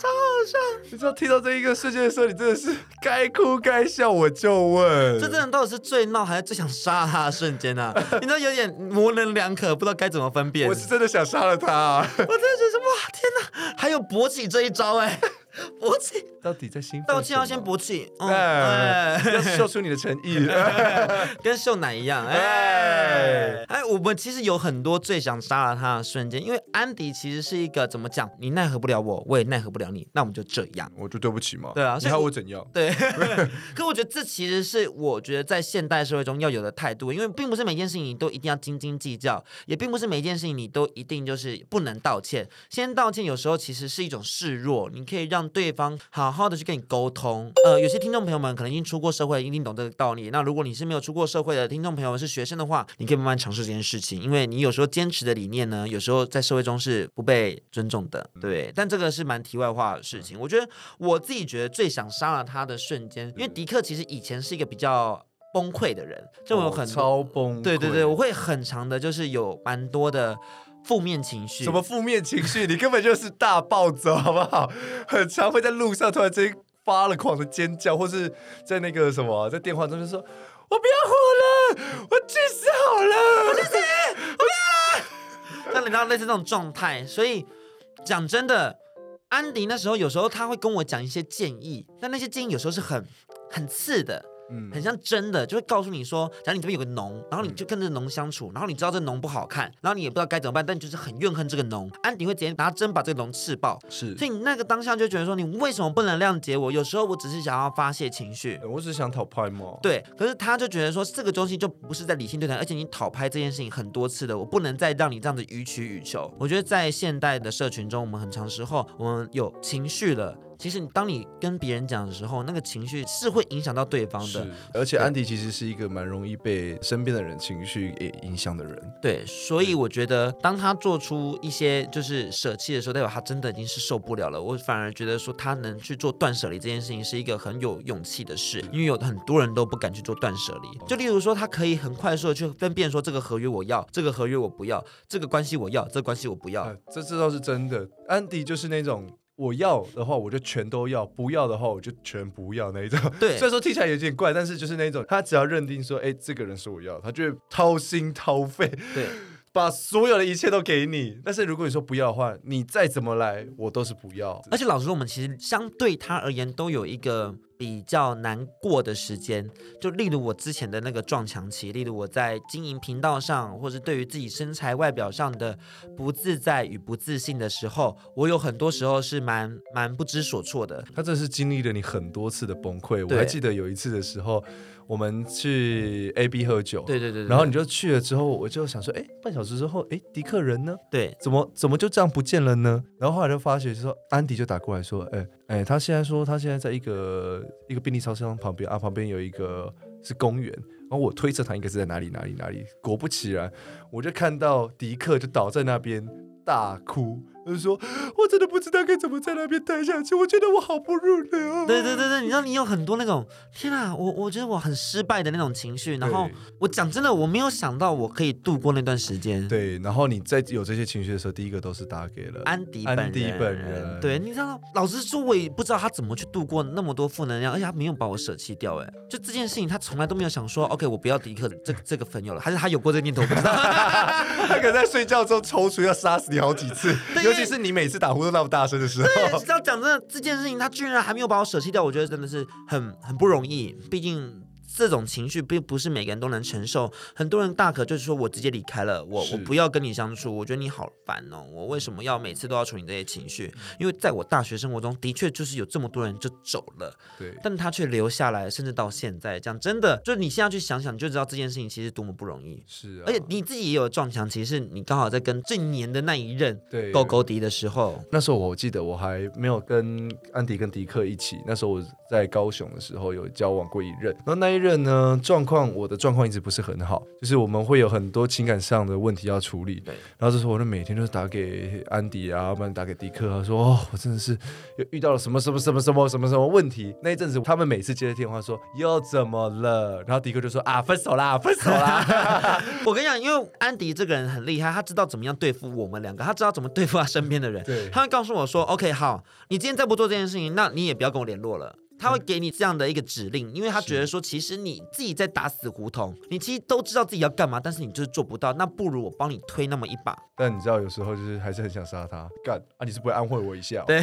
超好笑。你知道听到这一个瞬间的时候，你真的是该哭该笑。我就问，这真的到底是最闹还是最想杀他的瞬间呢、啊？你知道有点模棱两可，不知道该怎么分辨。我是真的想杀了他、啊，我真的觉得哇，天哪，还有勃起这一招哎、欸。勃起到底在兴奋？道歉要先勃起，嗯，哎、要秀出你的诚意，跟秀奶一样，哎哎，我们其实有很多最想杀了他的瞬间，因为安迪其实是一个怎么讲，你奈何不了我，我也奈何不了你，那我们就这样，我就对不起嘛，对啊，你还我怎样？对，可我觉得这其实是我觉得在现代社会中要有的态度，因为并不是每件事情你都一定要斤斤计较，也并不是每件事情你都一定就是不能道歉，先道歉有时候其实是一种示弱，你可以让。让对方好好的去跟你沟通。呃，有些听众朋友们可能已经出过社会，一定懂这个道理。那如果你是没有出过社会的听众朋友们，是学生的话，你可以慢慢尝试这件事情。因为你有时候坚持的理念呢，有时候在社会中是不被尊重的。对，但这个是蛮题外话的事情。我觉得我自己觉得最想杀了他的瞬间，因为迪克其实以前是一个比较崩溃的人，就我有很、哦、超崩溃。对对对，我会很长的，就是有蛮多的。负面情绪？什么负面情绪？你根本就是大暴走，好不好？很常会在路上突然间发了狂的尖叫，或是在那个什么，在电话中就说：“我不要活了，我去死好了，我去死，我不要了。”那你知道类似这种状态，所以讲真的，安迪那时候有时候他会跟我讲一些建议，但那些建议有时候是很很次的。嗯，很像真的，就会告诉你说，假如你这边有个农，然后你就跟着农相处，然后你知道这农不好看，然后你也不知道该怎么办，但你就是很怨恨这个农。安迪会直接拿针把这个农刺爆，是，所以你那个当下就觉得说，你为什么不能谅解我？有时候我只是想要发泄情绪，我只是想讨拍嘛。对，可是他就觉得说，这个东西就不是在理性对谈，而且你讨拍这件事情很多次的，我不能再让你这样子予取予求。我觉得在现代的社群中，我们很长时候我们有情绪了。其实你当你跟别人讲的时候，那个情绪是会影响到对方的。是，而且安迪其实是一个蛮容易被身边的人情绪也影响的人。对，所以我觉得当他做出一些就是舍弃的时候，代表他真的已经是受不了了。我反而觉得说他能去做断舍离这件事情是一个很有勇气的事，因为有很多人都不敢去做断舍离。就例如说，他可以很快速的去分辨说这个合约我要，这个合约我不要，这个关系我要，这个关系我不要。啊、这这倒是真的。安迪就是那种我要的话我就全都要，不要的话我就全不要那一种。对，虽然说听起来有点怪，但是就是那种他只要认定说，哎，这个人是我要，他就会掏心掏肺，对，把所有的一切都给你。但是如果你说不要的话，你再怎么来，我都是不要。而且老实说，我们其实相对他而言都有一个。比较难过的时间，就例如我之前的那个撞墙期，例如我在经营频道上，或是对于自己身材外表上的不自在与不自信的时候，我有很多时候是蛮蛮不知所措的。他这是经历了你很多次的崩溃。我还记得有一次的时候，我们去 AB 喝酒，对对对，对，然后你就去了之后，我就想说，哎，半小时之后，哎，迪克人呢？对，怎么怎么就这样不见了呢？然后后来就发觉，就说安迪就打过来说，哎哎，他现在说他现在在一个。一个便利超商旁边啊，旁边有一个是公园，然后我推测他应该是在哪里哪里哪里，果不其然，我就看到迪克就倒在那边大哭。就是说，我真的不知道该怎么在那边待下去。我觉得我好不入流啊。对对对对，你知道你有很多那种天啊，我我觉得我很失败的那种情绪。然后我讲真的，我没有想到我可以度过那段时间。对，然后你在有这些情绪的时候，第一个都是打给了安迪安迪本人。对，你知道，老实说，我也不知道他怎么去度过那么多负能量，而且他没有把我舍弃掉。哎，就这件事情，他从来都没有想说，OK，我不要迪克 这个这个朋友了，还是他有过这个念头？不知道。他可能在睡觉之后抽搐，要杀死你好几次，尤其是你每次打。呼都那么大声的时候，对，只要讲真的，这件事情他居然还没有把我舍弃掉，我觉得真的是很很不容易，毕竟。这种情绪并不是每个人都能承受，很多人大可就是说我直接离开了，我我不要跟你相处，我觉得你好烦哦，我为什么要每次都要处理这些情绪？因为在我大学生活中的确就是有这么多人就走了，对，但他却留下来，甚至到现在，这样真的，就是你现在去想想，你就知道这件事情其实多么不容易。是啊，而且你自己也有撞墙，其实你刚好在跟最黏的那一任对。勾勾敌的时候，那时候我记得我还没有跟安迪跟迪克一起，那时候我在高雄的时候有交往过一任，然后那一任呢。状况我的状况一直不是很好，就是我们会有很多情感上的问题要处理。对，然后这时候我就每天都打给安迪啊，不然打给迪克啊，说哦，我真的是又遇到了什么什么什么什么什么什么问题。那一阵子他们每次接的电话说又怎么了，然后迪克就说啊，分手啦，分手啦。我跟你讲，因为安迪这个人很厉害，他知道怎么样对付我们两个，他知道怎么对付他身边的人。对，他会告诉我说，OK，好，你今天再不做这件事情，那你也不要跟我联络了。他会给你这样的一个指令，因为他觉得说，其实你自己在打死胡同，你其实都知道自己要干嘛，但是你就是做不到。那不如我帮你推那么一把。但你知道，有时候就是还是很想杀他。干啊，你是不会安慰我一下？对，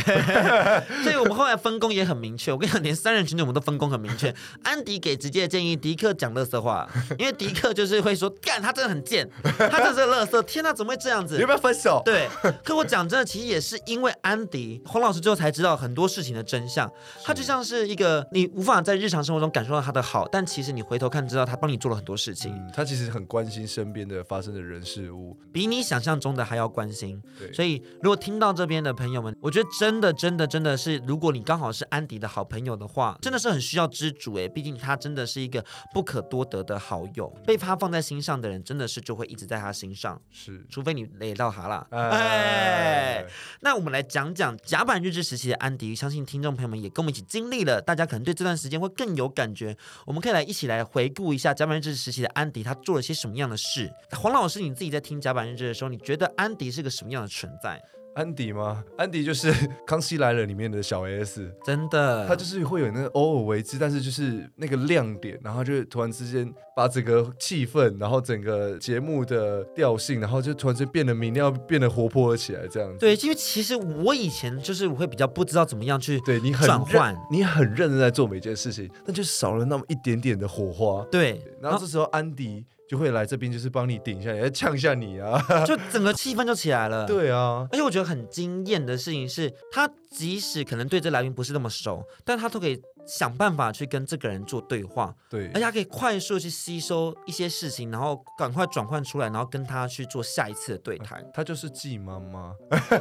所以我们后来分工也很明确。我跟你讲，连三人群组我们都分工很明确。安迪给直接的建议，迪克讲乐色话，因为迪克就是会说，干他真的很贱，他真的是乐色。天哪，怎么会这样子？有没有分手？对。可我讲真的，其实也是因为安迪，黄老师最后才知道很多事情的真相。他就像是一个你无法在日常生活中感受到他的好，但其实你回头看，知道他帮你做了很多事情。嗯，他其实很关心身边的发生的人事物，比你想象中。的还要关心，所以如果听到这边的朋友们，我觉得真的真的真的是，如果你刚好是安迪的好朋友的话，真的是很需要知足哎，毕竟他真的是一个不可多得的好友，被他放在心上的人，真的是就会一直在他心上，是，除非你累到他了。哎，哎，那我们来讲讲甲板日志时期的安迪，相信听众朋友们也跟我们一起经历了，大家可能对这段时间会更有感觉。我们可以来一起来回顾一下甲板认知时期的安迪，他做了些什么样的事？黄老师，你自己在听甲板认知的时候，你觉得安迪是个什么样的存在？安迪吗？安迪就是《康熙来了》里面的小 S，真的，他就是会有那个偶尔为之，但是就是那个亮点，然后就突然之间把整个气氛，然后整个节目的调性，然后就突然间变得明亮，变得活泼了起来，这样子。对，因为其实我以前就是我会比较不知道怎么样去对你很转换，你很认真在做每件事情，但就少了那么一点点的火花。对，对然后这时候安迪。就会来这边，就是帮你顶一下，也呛一下你啊，就整个气氛就起来了。对啊，而且我觉得很惊艳的事情是，他即使可能对这来宾不是那么熟，但他都可以想办法去跟这个人做对话。对，而且他可以快速去吸收一些事情，然后赶快转换出来，然后跟他去做下一次的对谈。他就是季妈妈。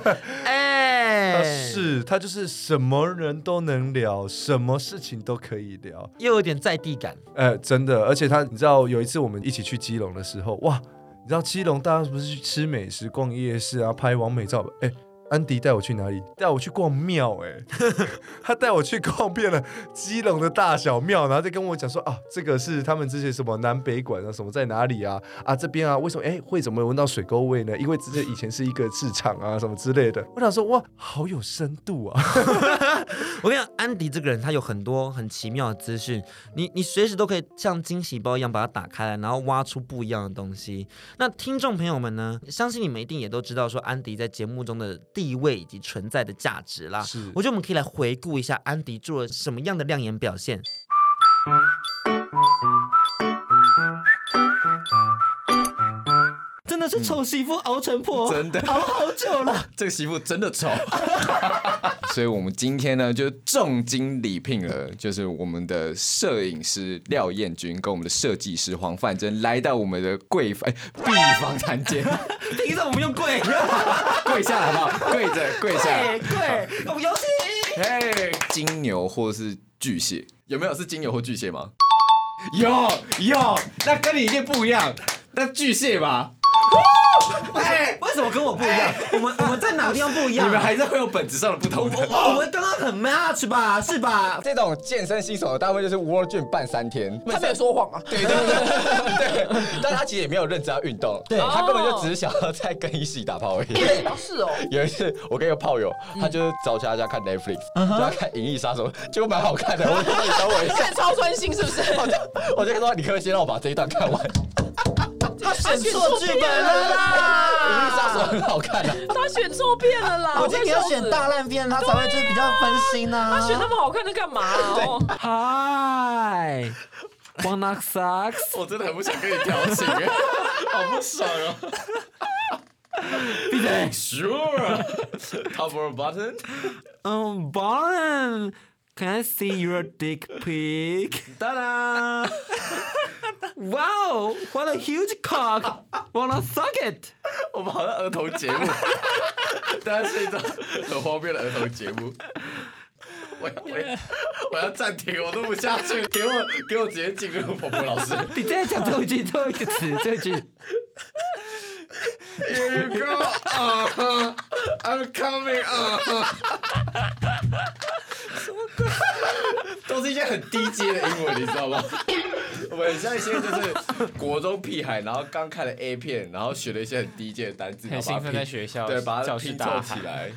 哎。他是他就是什么人都能聊，什么事情都可以聊，又有点在地感。哎，真的，而且他，你知道有一次我们一起去基隆的时候，哇，你知道基隆大家不是去吃美食、逛夜市啊、拍完美照？哎。安迪带我去哪里？带我去逛庙，哎，他带我去逛遍了基隆的大小庙，然后再跟我讲说啊，这个是他们这些什么南北馆啊，什么在哪里啊？啊，这边啊，为什么哎会怎么闻到水沟味呢？因为这以前是一个市场啊，什么之类的。我想说哇，好有深度啊！我跟你讲，安迪这个人他有很多很奇妙的资讯，你你随时都可以像惊喜包一样把它打开来，然后挖出不一样的东西。那听众朋友们呢，相信你们一定也都知道说安迪在节目中的。地位以及存在的价值啦，是，我觉得我们可以来回顾一下安迪做了什么样的亮眼表现。真的是丑媳妇熬成婆，真的熬好久了。这个媳妇真的丑，所以我们今天呢就重金礼聘了，就是我们的摄影师廖彦君跟我们的设计师黄范珍来到我们的贵哎敝房谈间。凭什么我们用跪？跪下来好不好？跪着跪下来，跪，我们有请。嘿，金牛或是巨蟹，有没有是金牛或巨蟹吗？有有，那跟你一定不一样，那巨蟹吧。哎，为什么跟我不一样？我们我们在哪个地方不一样？你们还是会有本质上的不同的。我们刚刚很 match 吧？是吧？这种健身新手的大会就是 World Gym 办三天，他没有说谎啊。对对对对，但他其实也没有认真要运动，对他根本就只是想要在更衣室打炮而已。是哦。有一次我跟一个炮友，他就是找大家看 Netflix，就要看《银翼杀手》，结果蛮好看的。我说你等我一下，超专心是不是？我就我就说你可以先让我把这一段看完。他选错剧本了啦！《银翼杀手》很好看的，他选错片了啦！我觉得你要选大烂片，他才会就是比较分心呢。他选那么好看的干嘛？Hi，Wanna sucks？我真的很不想跟你调情，好不爽啊！闭嘴！Sure，Top or button？嗯，button。Can I see your dick pic？哒啦！Wow, what a huge cock! Wanna suck it？我们好像儿童节目，大家是一种很荒谬的儿童节目。我要我要我要暂停，我录不下去，给我给我直接进入婆婆老师。你再讲最后一句，最后一个词，最后一句。Here you go, uh, I'm coming, uh. 什么鬼？都是一些很低阶的英文，你知道吗？我们像一些就是国中屁孩，然后刚看了 A 片，然后学了一些很低阶的单词，很兴奋在学校，对，把它拼凑起来。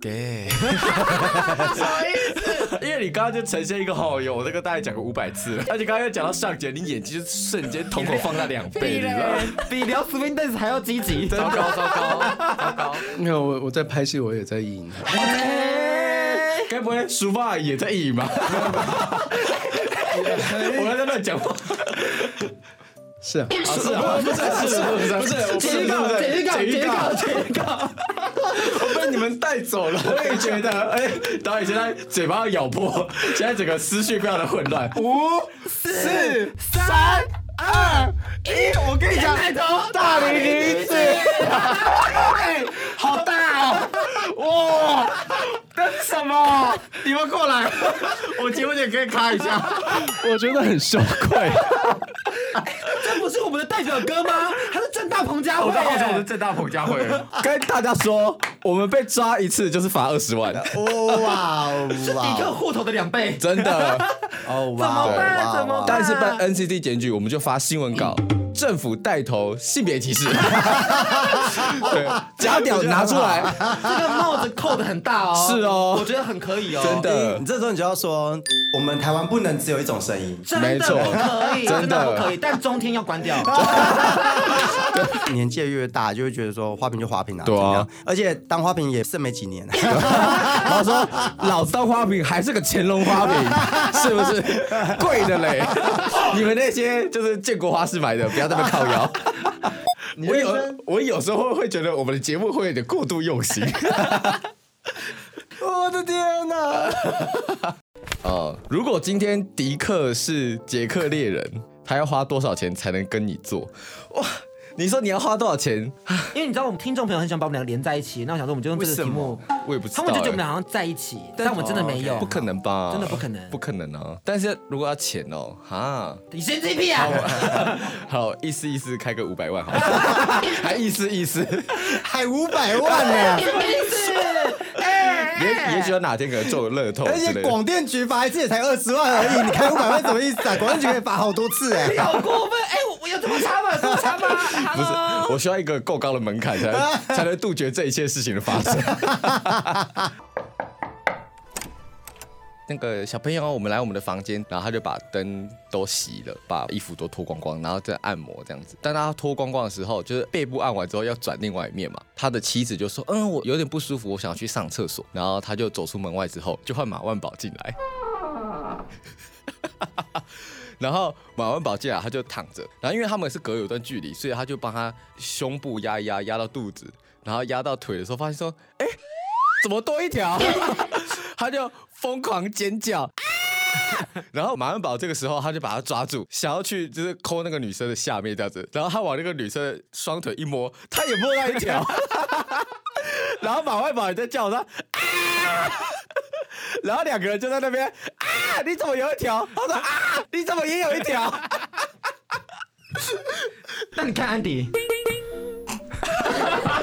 gay，什么意思？因为你刚刚就呈现一个好友，我这个大概讲过五百次了，而且刚刚又讲到上节，你眼睛就瞬间瞳孔放大两倍，你知道吗？比聊 swing dance 还要积极，糟糕糟糕糟糕！你看我我在拍戏，我也在意淫他。该不会书法也在意淫吧？我还在乱讲话。是啊，是啊，不是，不是，不是，不是，截稿，截稿，截稿，截稿，我被你们带走了。我也觉得，哎，导演现在嘴巴要咬破，现在整个思绪非常的混乱。五、四、三、二、一，我跟你讲，大龄女子，哎，好大哦，哇，这是什么？你们过来，我节目也可以看一下，我觉得很羞愧。这不是我们的代表歌吗？他是正大彭佳慧。我在号称我是正大彭佳慧。跟大家说，我们被抓一次就是罚二十万。哇，是迪克户头的两倍，真的。哦，哇，怎么办？怎么办？但是办 NCT 检举，我们就发新闻稿，政府带头性别歧视。对，假屌拿出来，这个帽子扣的很大哦。是哦，我觉得很可以哦。真的，你这时候你就要说，我们台湾不能只有一种声音。真的不，可以，真的不可以。但中天要关掉。年纪越大，就会觉得说花瓶就花瓶啊，对啊。而且当花瓶也剩没几年。我说老子当花瓶还是个乾隆花瓶，是不是？贵的嘞。你们那些就是建国花市买的，不要在那边靠腰。我有我有时候会觉得我们的节目会有点过度用心。我的天哪！哦，如果今天迪克是杰克猎人，他要花多少钱才能跟你做？哇，你说你要花多少钱？因为你知道我们听众朋友很喜欢把我们两个连在一起，那我想说我们就用这个题目，我也不知道、欸。他们就觉得我们俩好像在一起，但我们真的没有，不可能吧？真的不可能，不可能啊！但是如果要钱哦，哈，你先这屁啊！好，意思意思，开个五百万好，还意思意思，还五百万呢？也也许有哪天可能中乐透，而且广电局罚一次也才二十万而已，你开五百万什么意思啊？广电局可以罚好多次哎，你好过分！哎，我我有这么差吗？有这么差吗？不是，我需要一个够高的门槛才 才能杜绝这一切事情的发生。那个小朋友，我们来我们的房间，然后他就把灯都熄了，把衣服都脱光光，然后再按摩这样子。当他脱光光的时候，就是背部按完之后要转另外一面嘛。他的妻子就说：“嗯，我有点不舒服，我想要去上厕所。”然后他就走出门外之后，就换马万宝进来。然后马万宝进来，他就躺着。然后因为他们是隔有段距离，所以他就帮他胸部压一压，压到肚子，然后压到腿的时候，发现说：“哎，怎么多一条？” 他就疯狂尖叫，然后马万宝这个时候他就把他抓住，想要去就是抠那个女生的下面这样子，然后他往那个女生的双腿一摸，他也摸到一条，然后马万宝也在叫他，然后两个人就在那边啊，你怎么有一条？他说啊，你怎么也有一条？那你看安迪，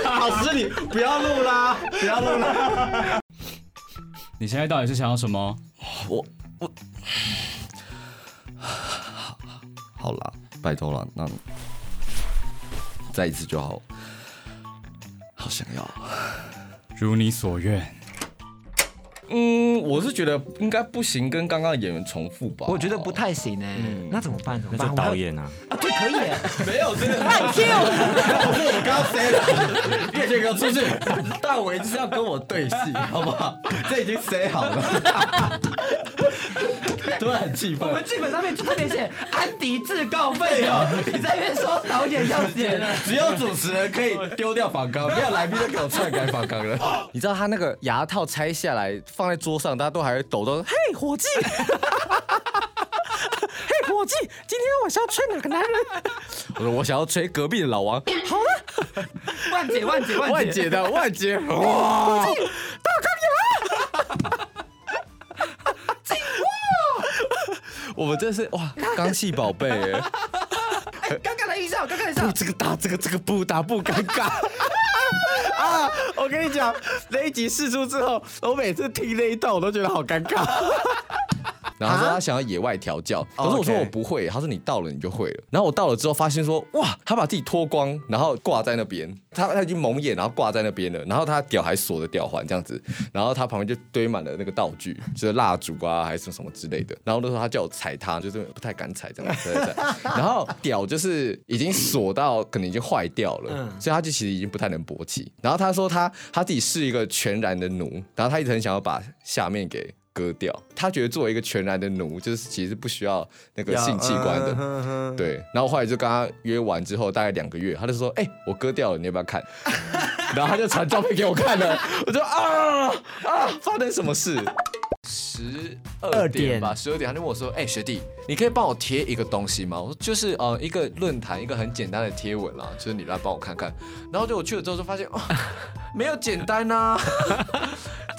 老师你不要录啦，不要录啦。你现在到底是想要什么？我我，好啦，拜托了，那再一次就好，好想要，如你所愿。嗯，我是觉得应该不行，跟刚刚的演员重复吧。我觉得不太行哎，那怎么办？怎么办？那就导演啊。可以。没有，真的太 Q 了。不是我刚刚 say 了，叶轩哥出去，大伟就是要跟我对戏，好不好？这已经 say 好了。突然很气愤。我们剧本上面就特别写安迪自告奋勇，你在那边说导演要写，只有主持人可以丢掉仿纲，没有来宾就给我篡改仿纲了。你知道他那个牙套拆下来放在桌上，大家都还会抖动。嘿，伙计！嘿，伙计！今天我想要吹哪个男人？我说我想要吹隔壁的老王。好了，万姐，万姐，万姐的 万姐。哇！大钢牙！我们这是哇，钢气宝贝哎！哎，尴尬的一笑，尴尬的一笑。不，这个打，这个这个不打不尴尬 啊！我跟你讲，那一集试出之后，我每次听那一段，我都觉得好尴尬。然后他说他想要野外调教，可是我说我不会。他说你到了你就会了。然后我到了之后发现说哇，他把自己脱光，然后挂在那边，他他已经蒙眼，然后挂在那边了。然后他屌还锁着吊环这样子，然后他旁边就堆满了那个道具，就是蜡烛啊还是什么之类的。然后那时候他叫我踩他，就是不太敢踩这样子。然后屌就是已经锁到可能已经坏掉了，所以他就其实已经不太能勃起。然后他说他他自己是一个全然的奴，然后他一直很想要把下面给。割掉，他觉得作为一个全然的奴，就是其实不需要那个性器官的，嗯、对。然后后来就跟他约完之后，大概两个月，他就说：“哎、欸，我割掉了，你要不要看？” 然后他就传照片给我看了，我就啊啊，发生什么事？十二点吧，十二点，他就问我说：“哎、欸，学弟，你可以帮我贴一个东西吗？”我说：“就是呃，一个论坛，一个很简单的贴文啦，就是你来帮我看看。”然后就我去了之后就发现，哦，没有简单呐、啊，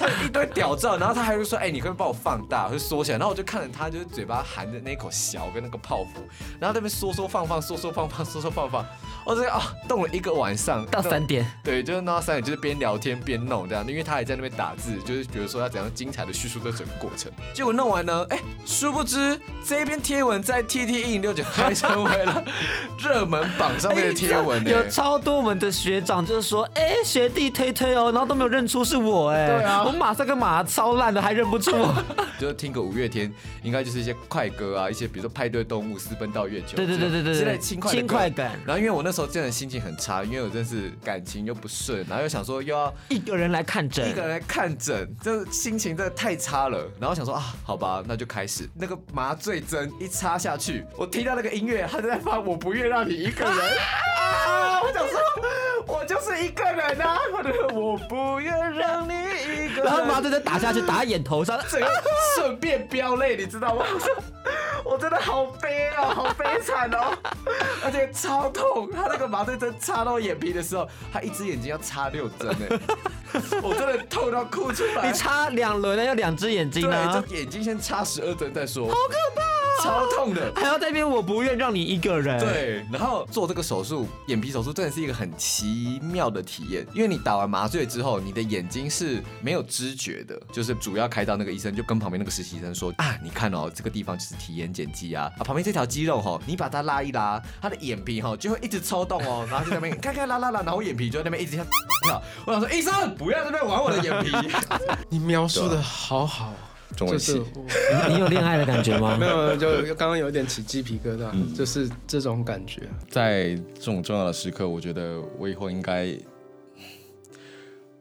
他一堆屌照，然后他还会说：“哎、欸，你可以帮我放大，或者缩起来。”然后我就看着他，就是嘴巴含着那口小跟那个泡芙，然后那边缩缩放放，缩缩放放，缩缩放放，我这个啊，动了一个晚上到三点，对，就是弄到三点，就是边聊天边弄这样，因为他还在那边打字，就是比如说要怎样精彩的叙述这整个过程。结果弄完呢，哎，殊不知这篇贴文在 T T 一零六九还成为了 热门榜上面的贴文，有超多我们的学长就是说，哎，学弟推推哦，然后都没有认出是我，哎，对啊，我马赛克马超烂的，还认不出我。就听个五月天，应该就是一些快歌啊，一些比如说派对动物、私奔到月球，对对对对对，之类轻快轻快感。然后因为我那时候真的心情很差，因为我真是感情又不顺，然后又想说又要一个人来看诊，一个人来看诊，这心情真的太差了。然后想说啊，好吧，那就开始。那个麻醉针一插下去，我听到那个音乐，他就在放《我不愿让你一个人》啊！我想说，我就是一个人啊！我不愿让你一个人。然后麻醉针打下去，打在眼头上，整个顺便飙泪，你知道吗？我 我真的好悲哦，好悲惨哦，而且超痛。他那个麻醉针插到眼皮的时候，他一只眼睛要插六针哎，我真的痛到哭出来。你插两轮呢，要两只眼睛呢？对，眼睛先插十二针再说。好可怕！超痛的，还要在那边，我不愿让你一个人。对，然后做这个手术，眼皮手术真的是一个很奇妙的体验，因为你打完麻醉之后，你的眼睛是没有知觉的，就是主要开刀那个医生就跟旁边那个实习生说啊，你看哦，这个地方就是提眼睑肌啊，啊，旁边这条肌肉哈，你把它拉一拉，他的眼皮哈就会一直抽动哦，然后就在那边看看拉拉拉，然后我眼皮就在那边一直跳。我想说，医生不要在那边玩我的眼皮。你描述的好好。就是你有恋爱的感觉吗？没有，就刚刚有一点起鸡皮疙瘩，嗯、就是这种感觉。在这种重要的时刻，我觉得我以后应该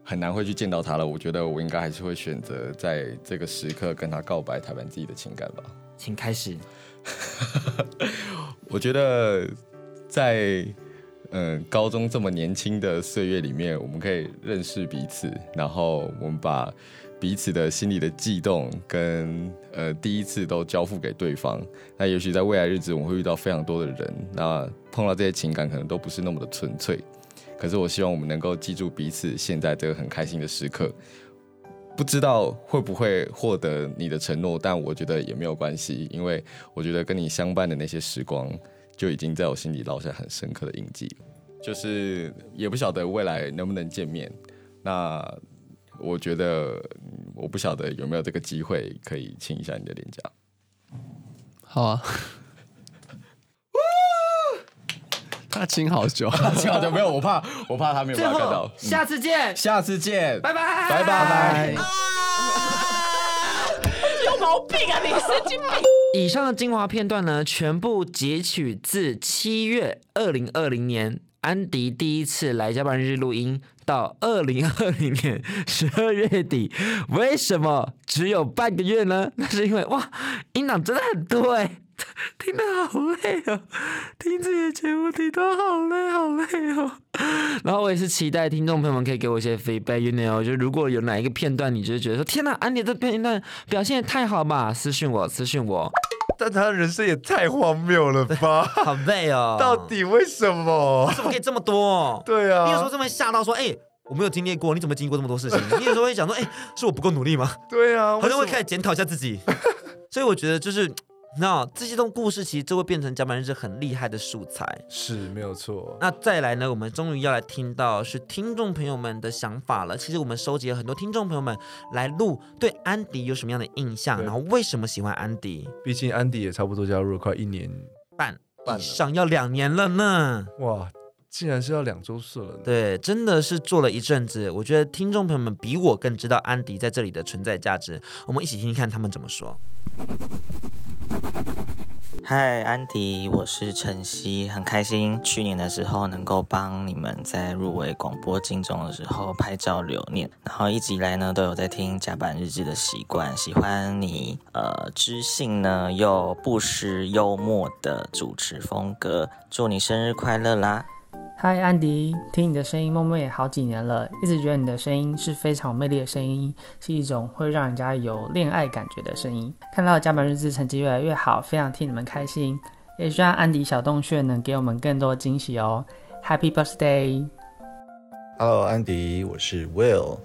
很难会去见到他了。我觉得我应该还是会选择在这个时刻跟他告白，谈谈自己的情感吧。请开始。我觉得在嗯高中这么年轻的岁月里面，我们可以认识彼此，然后我们把。彼此的心里的悸动跟呃第一次都交付给对方，那也许在未来日子我们会遇到非常多的人，那碰到这些情感可能都不是那么的纯粹，可是我希望我们能够记住彼此现在这个很开心的时刻，不知道会不会获得你的承诺，但我觉得也没有关系，因为我觉得跟你相伴的那些时光就已经在我心里烙下很深刻的印记，就是也不晓得未来能不能见面，那。我觉得我不晓得有没有这个机会可以亲一下你的脸颊。好啊，他亲好久，亲好久没有，我怕我怕他没有办法看到。下次见，下次见，拜拜，拜拜。有毛病啊，你神经病！以上的精华片段呢，全部截取自七月二零二零年安迪第一次来加班日志录音。到二零二零年十二月底，为什么只有半个月呢？那是因为哇，音档真的很多哎，听得好累哦，听这些节目听得好累好累哦。然后我也是期待听众朋友们可以给我一些 feedback，you know，就如果有哪一个片段，你就是觉得说天呐，安迪这片段表现也太好吧，私讯我，私讯我。但他的人生也太荒谬了吧！好累哦，到底为什么？怎么可以这么多？对啊，你有时候这么吓到说，哎、欸，我没有经历过，你怎么经历过这么多事情？你有时候会想说，哎、欸，是我不够努力吗？对啊，好像会开始检讨一下自己。所以我觉得就是。那这些种故事其实就会变成甲板日志很厉害的素材，是没有错。那再来呢，我们终于要来听到是听众朋友们的想法了。其实我们收集了很多听众朋友们来录对安迪有什么样的印象，然后为什么喜欢安迪？毕竟安迪也差不多加入了快一年半以上，要两年了呢。哇，竟然是要两周岁了。对，真的是做了一阵子。我觉得听众朋友们比我更知道安迪在这里的存在价值。我们一起听听看他们怎么说。嗨，安迪，我是晨曦，很开心去年的时候能够帮你们在入围广播金钟的时候拍照留念，然后一直以来呢都有在听甲板日记的习惯，喜欢你呃知性呢又不失幽默的主持风格，祝你生日快乐啦！嗨，安迪，听你的声音默默也好几年了，一直觉得你的声音是非常有魅力的声音，是一种会让人家有恋爱感觉的声音。看到甲板日志成绩越来越好，非常替你们开心，也希望安迪小洞穴能给我们更多惊喜哦。Happy birthday！Hello，安迪，我是 Will，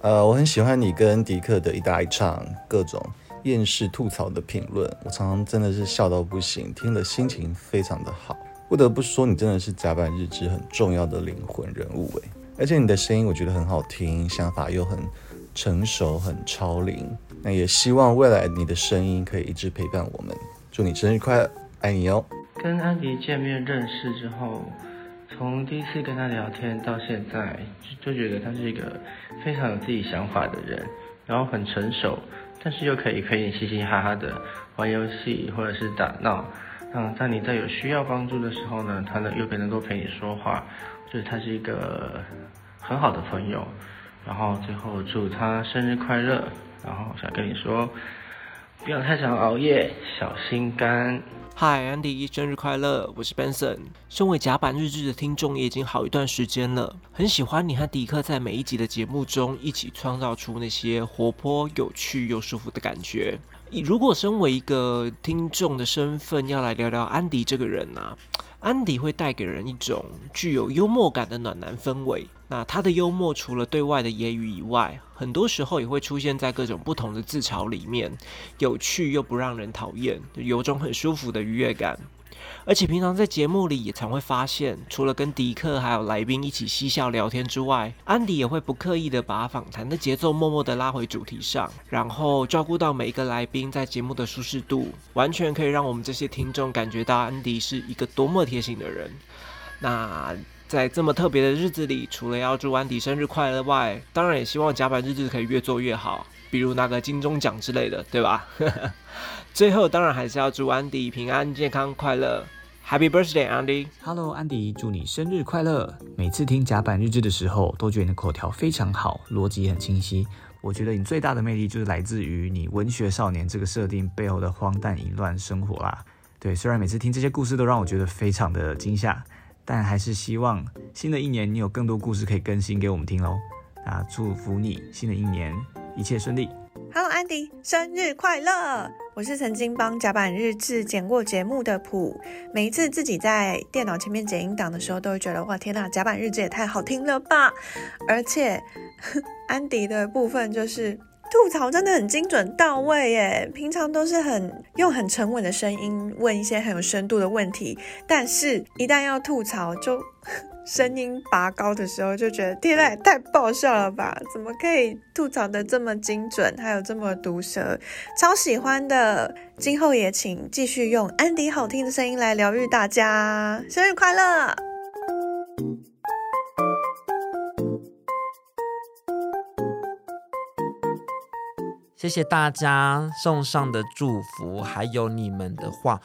呃，我很喜欢你跟迪克的一搭一唱，各种厌世吐槽的评论，我常常真的是笑到不行，听了心情非常的好。不得不说，你真的是甲板日志很重要的灵魂人物诶，而且你的声音我觉得很好听，想法又很成熟、很超龄。那也希望未来你的声音可以一直陪伴我们。祝你生日快乐，爱你哦！跟安迪见面认识之后，从第一次跟他聊天到现在，就觉得他是一个非常有自己想法的人，然后很成熟，但是又可以陪你嘻嘻哈哈的玩游戏或者是打闹。嗯，在你在有需要帮助的时候呢，他呢又能够陪你说话，就是他是一个很好的朋友。然后最后祝他生日快乐，然后想跟你说，不要太常熬夜，小心肝。嗨，安迪，生日快乐！我是 Benson。身为甲板日志的听众也已经好一段时间了，很喜欢你和迪克在每一集的节目中一起创造出那些活泼、有趣又舒服的感觉。如果身为一个听众的身份，要来聊聊安迪这个人呢、安迪会带给人一种具有幽默感的暖男氛围。那他的幽默除了对外的言语以外，很多时候也会出现在各种不同的自嘲里面，有趣又不让人讨厌，有种很舒服的愉悦感。而且平常在节目里也常会发现，除了跟迪克还有来宾一起嬉笑聊天之外，安迪也会不刻意的把访谈的节奏默默的拉回主题上，然后照顾到每一个来宾在节目的舒适度，完全可以让我们这些听众感觉到安迪是一个多么贴心的人。那在这么特别的日子里，除了要祝安迪生日快乐外，当然也希望甲板日志可以越做越好，比如拿个金钟奖之类的，对吧？最后当然还是要祝安迪平安健康快乐，Happy Birthday，安迪！Hello，安迪，祝你生日快乐！每次听甲板日志的时候，都觉得你的口条非常好，逻辑很清晰。我觉得你最大的魅力就是来自于你文学少年这个设定背后的荒诞淫乱生活啦。对，虽然每次听这些故事都让我觉得非常的惊吓，但还是希望新的一年你有更多故事可以更新给我们听喽。那祝福你新的一年一切顺利。Hello，安迪，生日快乐！我是曾经帮甲板日志剪过节目的普，每一次自己在电脑前面剪音档的时候，都会觉得哇，天呐，甲板日志也太好听了吧！而且安迪的部分就是吐槽真的很精准到位耶，平常都是很用很沉稳的声音问一些很有深度的问题，但是一旦要吐槽就。声音拔高的时候，就觉得天呐，太爆笑了吧？怎么可以吐槽得这么精准，还有这么毒舌，超喜欢的。今后也请继续用安迪好听的声音来疗愈大家，生日快乐！谢谢大家送上的祝福，还有你们的话。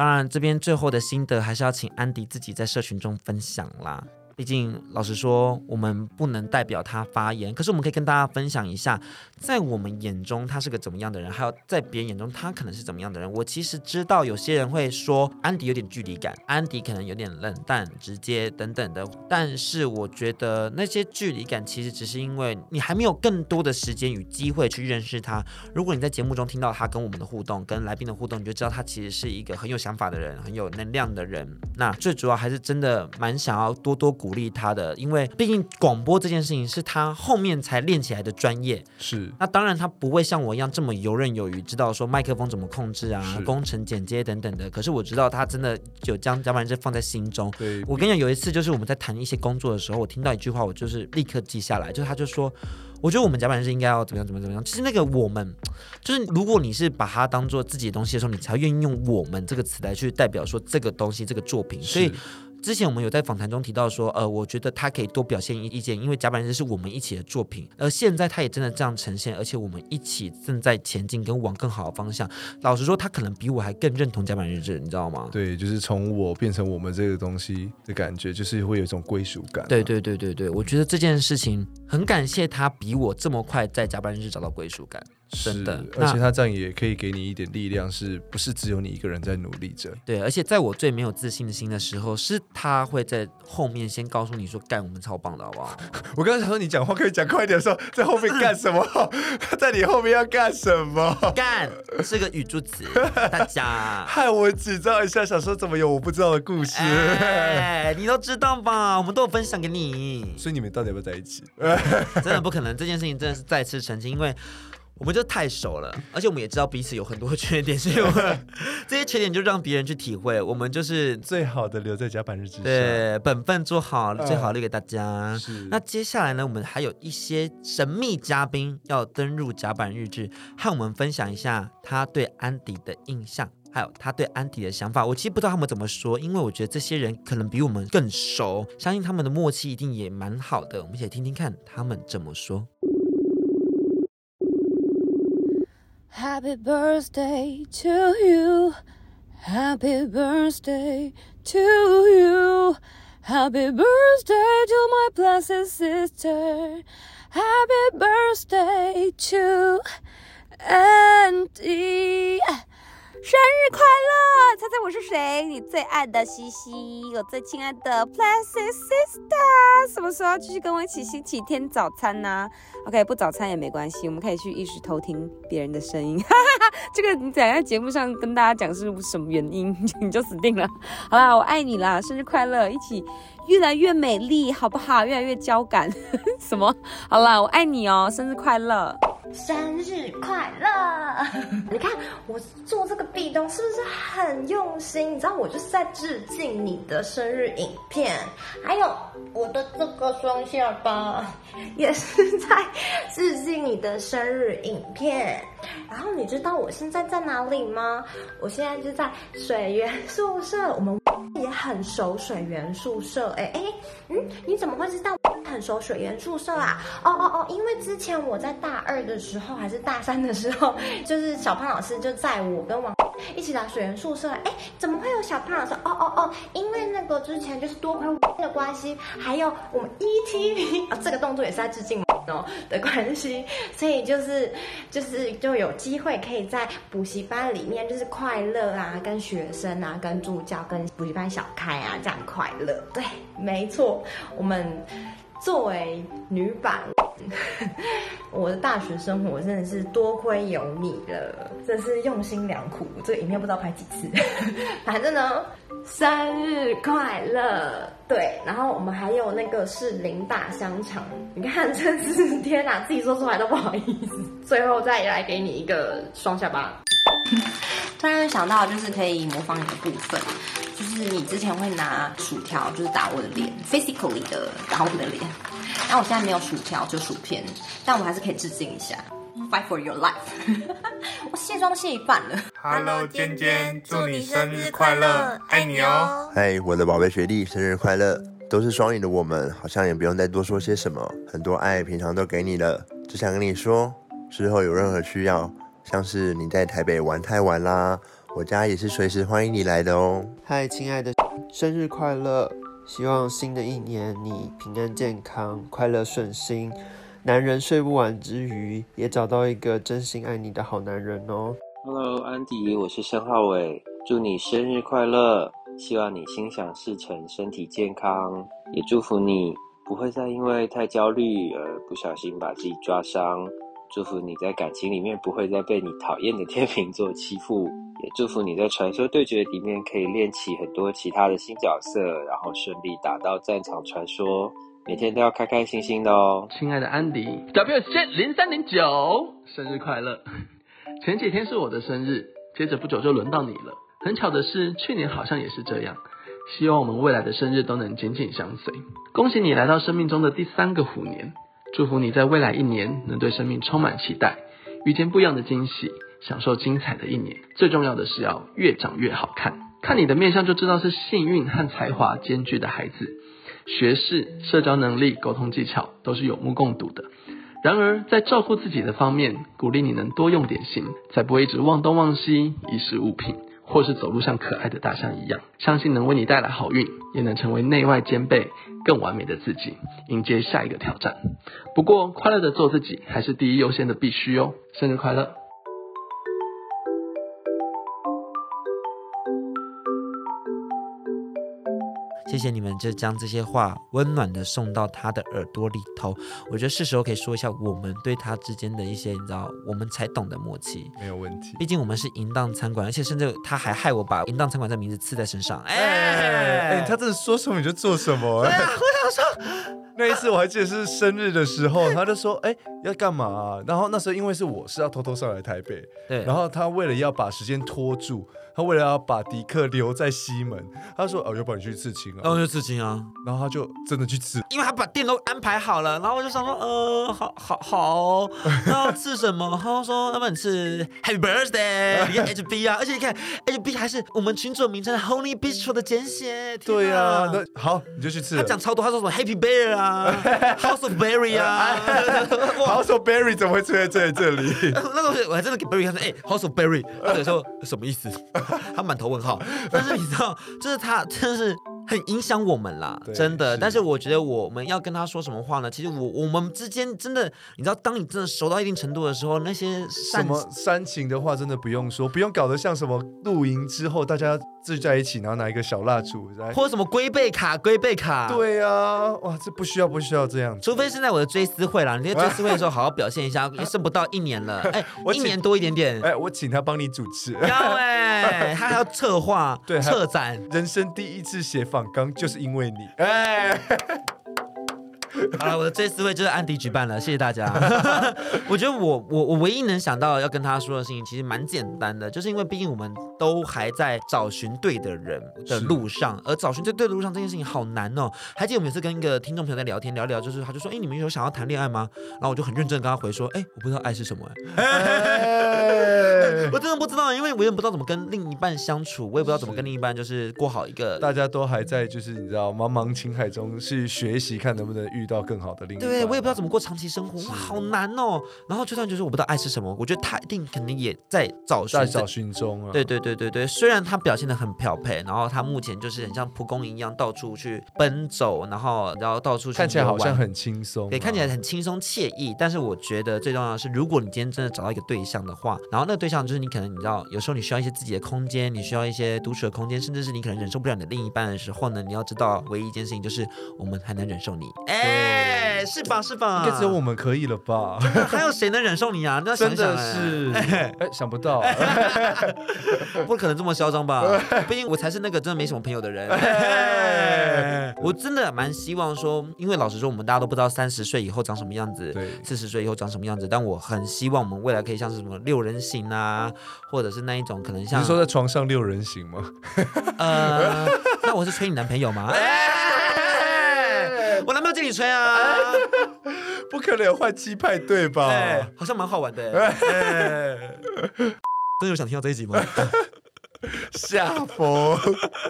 当然，这边最后的心得还是要请安迪自己在社群中分享啦。毕竟，老实说，我们不能代表他发言，可是我们可以跟大家分享一下，在我们眼中他是个怎么样的人，还有在别人眼中他可能是怎么样的人。我其实知道有些人会说安迪有点距离感，安迪可能有点冷淡、直接等等的，但是我觉得那些距离感其实只是因为你还没有更多的时间与机会去认识他。如果你在节目中听到他跟我们的互动、跟来宾的互动，你就知道他其实是一个很有想法的人、很有能量的人。那最主要还是真的蛮想要多多鼓。鼓励他的，因为毕竟广播这件事情是他后面才练起来的专业。是，那当然他不会像我一样这么游刃有余，知道说麦克风怎么控制啊，工程剪接等等的。可是我知道他真的有将甲板日志放在心中。对，我跟你讲，有一次就是我们在谈一些工作的时候，我听到一句话，我就是立刻记下来，就是他就说，我觉得我们甲板日志应该要怎么样怎么样怎么样。其实那个我们，就是如果你是把它当做自己的东西的时候，你才愿意用我们这个词来去代表说这个东西这个作品，所以。之前我们有在访谈中提到说，呃，我觉得他可以多表现意意见，因为甲板日志是我们一起的作品，而现在他也真的这样呈现，而且我们一起正在前进，跟往更好的方向。老实说，他可能比我还更认同甲板日志，你知道吗？对，就是从我变成我们这个东西的感觉，就是会有一种归属感啊。对对对对对，我觉得这件事情很感谢他比我这么快在甲板日志找到归属感。真的，而且他这样也可以给你一点力量，是不是只有你一个人在努力着？对，而且在我最没有自信心的时候，是他会在后面先告诉你说：“干，我们超棒的，好不好？” 我刚才想说你讲话可以讲快一点的时候，在后面干什么？在你后面要干什么？干是个语助词，大家害我紧张一下，想说怎么有我不知道的故事？哎，你都知道吧？我们都有分享给你，所以你们到底要不要在一起？真的不可能，这件事情真的是再次澄清，因为。我们就太熟了，而且我们也知道彼此有很多缺点，所以我们 这些缺点就让别人去体会。我们就是最好的留在甲板日志上，对，本分做好，最好留给大家。是。那接下来呢，我们还有一些神秘嘉宾要登入甲板日志，和我们分享一下他对安迪的印象，还有他对安迪的想法。我其实不知道他们怎么说，因为我觉得这些人可能比我们更熟，相信他们的默契一定也蛮好的。我们一起来听听看他们怎么说。Happy birthday to you. Happy birthday to you. Happy birthday to my blessed sister. Happy birthday to Andy. 生日快乐！猜猜我是谁？你最爱的西西，我最亲爱的 Plastic Sister，什么时候继续跟我一起星期天早餐呢、？OK，不早餐也没关系，我们可以去一时偷听别人的声音。哈哈哈，这个你只要在节目上跟大家讲是什么原因，你就死定了。好啦，我爱你啦，生日快乐，一起越来越美丽，好不好？越来越交感，什么？好啦，我爱你哦，生日快乐。生日快乐！你看我做这个壁咚是不是很用心？你知道我就是在致敬你的生日影片，还有我的这个双下巴 也是在致敬你的生日影片。然后你知道我现在在哪里吗？我现在就在水源宿舍，我们也很熟水源宿舍。哎哎，嗯，你怎么会知道很熟水源宿舍啊？哦哦哦，因为之前我在大二的时候还是大三的时候，就是小胖老师就载我跟王一起来水源宿舍。哎，怎么会有小胖老师？哦哦哦，因为那个之前就是多亏我的关系，还有我们 ETV 啊，这个动作也是在致敬哦的关系，所以就是就是就有机会可以在补习班里面就是快乐啊，跟学生啊，跟助教，跟补习班小开啊这样快乐。对，没错，我们。作为女版，我的大学生活真的是多亏有你了，真是用心良苦。这个影片不知道拍几次，反正呢，生日快乐！对，然后我们还有那个是林大香肠，你看，真是天哪，自己说出来都不好意思。最后再来给你一个双下巴。突然想到，就是可以模仿你的部分。就是你之前会拿薯条，就是打我的脸，physically 的打我的脸。但我现在没有薯条，就薯片。但我们还是可以致敬一下，fight for your life。我卸妆都卸一半了。Hello，尖尖，祝你生日快乐，爱你哦。嗨，我的宝贝学弟，生日快乐！都是双语的我们，好像也不用再多说些什么，很多爱平常都给你了。只想跟你说，之后有任何需要，像是你在台北玩太晚啦。我家也是随时欢迎你来的哦。嗨，亲爱的，生日快乐！希望新的一年你平安健康、快乐顺心。男人睡不完之余，也找到一个真心爱你的好男人哦。Hello，安迪，我是申浩伟，祝你生日快乐！希望你心想事成、身体健康，也祝福你不会再因为太焦虑而不小心把自己抓伤。祝福你在感情里面不会再被你讨厌的天秤座欺负。也祝福你在传说对决里面可以练起很多其他的新角色，然后顺利打到战场传说，每天都要开开心心的哦。亲爱的安迪，W 线零三零九，生日快乐！前几天是我的生日，接着不久就轮到你了。很巧的是，去年好像也是这样。希望我们未来的生日都能紧紧相随。恭喜你来到生命中的第三个虎年，祝福你在未来一年能对生命充满期待，遇见不一样的惊喜。享受精彩的一年，最重要的是要越长越好看。看你的面相就知道是幸运和才华兼具的孩子，学识、社交能力、沟通技巧都是有目共睹的。然而，在照顾自己的方面，鼓励你能多用点心，才不会一直忘东忘西，遗失物品，或是走路像可爱的大象一样。相信能为你带来好运，也能成为内外兼备、更完美的自己，迎接下一个挑战。不过，快乐的做自己还是第一优先的必须哦。生日快乐！谢谢你们，就将这些话温暖的送到他的耳朵里头。我觉得是时候可以说一下我们对他之间的一些，你知道，我们才懂的默契。没有问题，毕竟我们是淫荡餐馆，而且甚至他还害我把淫荡餐馆这名字刺在身上。哎哎，他真的说什么你就做什么。哎，我想说，那一次我还记得是生日的时候，他就说，哎，要干嘛啊？然后那时候因为是我是要偷偷上来台北，对，然后他为了要把时间拖住。他为了要把迪克留在西门，他说：“哦，要不然你去刺青啊？”然后就刺青啊，然后他就真的去刺，因为他把店都安排好了。然后我就想说：“呃，好好好，那要刺什么？” 他说：“要不然你刺 Happy Birthday，你看 HB 啊，而且你看 HB 还是我们群主名称 Honey Bistro 的简写。”对啊，那好，你就去刺。他讲超多，他说什么 Happy Bear 啊，House of Berry 啊，House of Berry 怎么会出现在这里？那个我还真的给 Berry 看说：“哎，House of Berry。”他说什么意思？他满头问号，但是你知道，就是他真的是很影响我们啦，真的。但是我觉得我们要跟他说什么话呢？其实我我们之间真的，你知道，当你真的熟到一定程度的时候，那些什么煽情的话真的不用说，不用搞得像什么露营之后大家聚在一起，然后拿一个小蜡烛，或者什么龟背卡、龟背卡。对啊，哇，这不需要不需要这样。除非是在我的追思会啦，你在追思会的时候好好表现一下，也剩不到一年了，哎，一年多一点点。哎，我请他帮你主持。要哎，他还要策划、对策展，人生第一次写访纲就是因为你。哎，好了，我的追思会就是安迪举办了，谢谢大家。我觉得我我我唯一能想到要跟他说的事情，其实蛮简单的，就是因为毕竟我们都还在找寻对的人的路上，而找寻这对的路上这件事情好难哦。还记得我每次跟一个听众朋友在聊天聊聊，就是他就说，哎，你们有想要谈恋爱吗？然后我就很认真跟他回说，哎，我不知道爱是什么，哎，我真的不知道，因为我也不知道怎么跟另一半相处，我也不知道怎么跟另一半就是过好一个。大家都还在就是你知道茫茫情海中去学习，看能不能遇到更好的另一半。对，我也不知道怎么过长期生活，哇，好难哦。然后就算就是我不知道爱是什么，我觉得他一定肯定也在找寻，在找寻中啊。对对对对对，虽然他表现的很漂配，然后他目前就是很像蒲公英一样到处去奔走，然后然后到处去看起来好像很轻松，对，看起来很轻松惬意。但是我觉得最重要的是，如果你今天真的找到一个对象的话，然后那个对象就是你可能你知道，有时候你需要一些自己的空间，你需要一些独处的空间，甚至是你可能忍受不了你的另一半的时候呢，你要知道唯一一件事情就是我们还能忍受你。哎，是吧？是吧？应该只有我们可以了吧？还有谁能忍受你啊？那真的是，哎，想不到，不可能这么嚣张吧？毕竟我才是那个真的没什么朋友的人。我真的蛮希望说，因为老实说，我们大家都不知道三十岁以后长什么样子，四十岁以后长什么样子。但我很希望我们未来可以像是什么六人行啊，或者是那一种可能像。你说在床上六人行吗？呃，那我是催你男朋友吗？我吹啊！不可能有换妻派对吧？好像蛮好玩的。真的有想听到这一集吗？下风，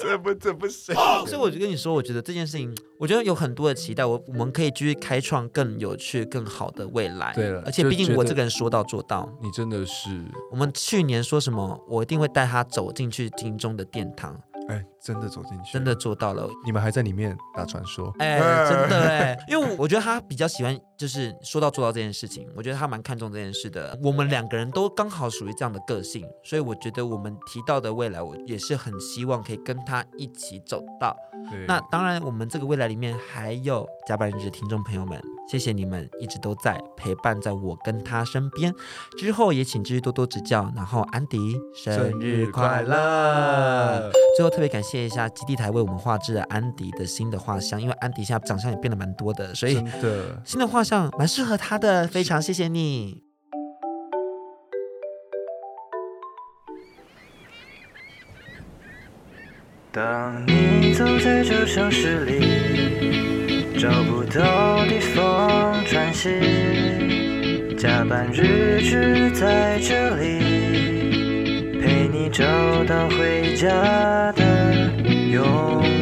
这不这不行。所以我就跟你说，我觉得这件事情，我觉得有很多的期待，我我们可以继续开创更有趣、更好的未来。对了，而且毕竟我这个人说到做到，你真的是。我们去年说什么，我一定会带他走进去金钟的殿堂。哎，真的走进去，真的做到了。你们还在里面打传说？哎，真的哎，因为我觉得他比较喜欢，就是说到做到这件事情。我觉得他蛮看重这件事的。我们两个人都刚好属于这样的个性，所以我觉得我们提到的未来，我也是很希望可以跟他一起走到。那当然，我们这个未来里面还有加班日志的听众朋友们，谢谢你们一直都在陪伴在我跟他身边。之后也请继续多多指教。然后安迪生日快乐！最后特别感谢一下基地台为我们画制了安迪的新的画像，因为安迪现在长相也变得蛮多的，所以新的画像蛮适合他的。非常谢谢你。当你走在这城市里，找不到地方喘息，加班日志在这里，陪你找到回家的有。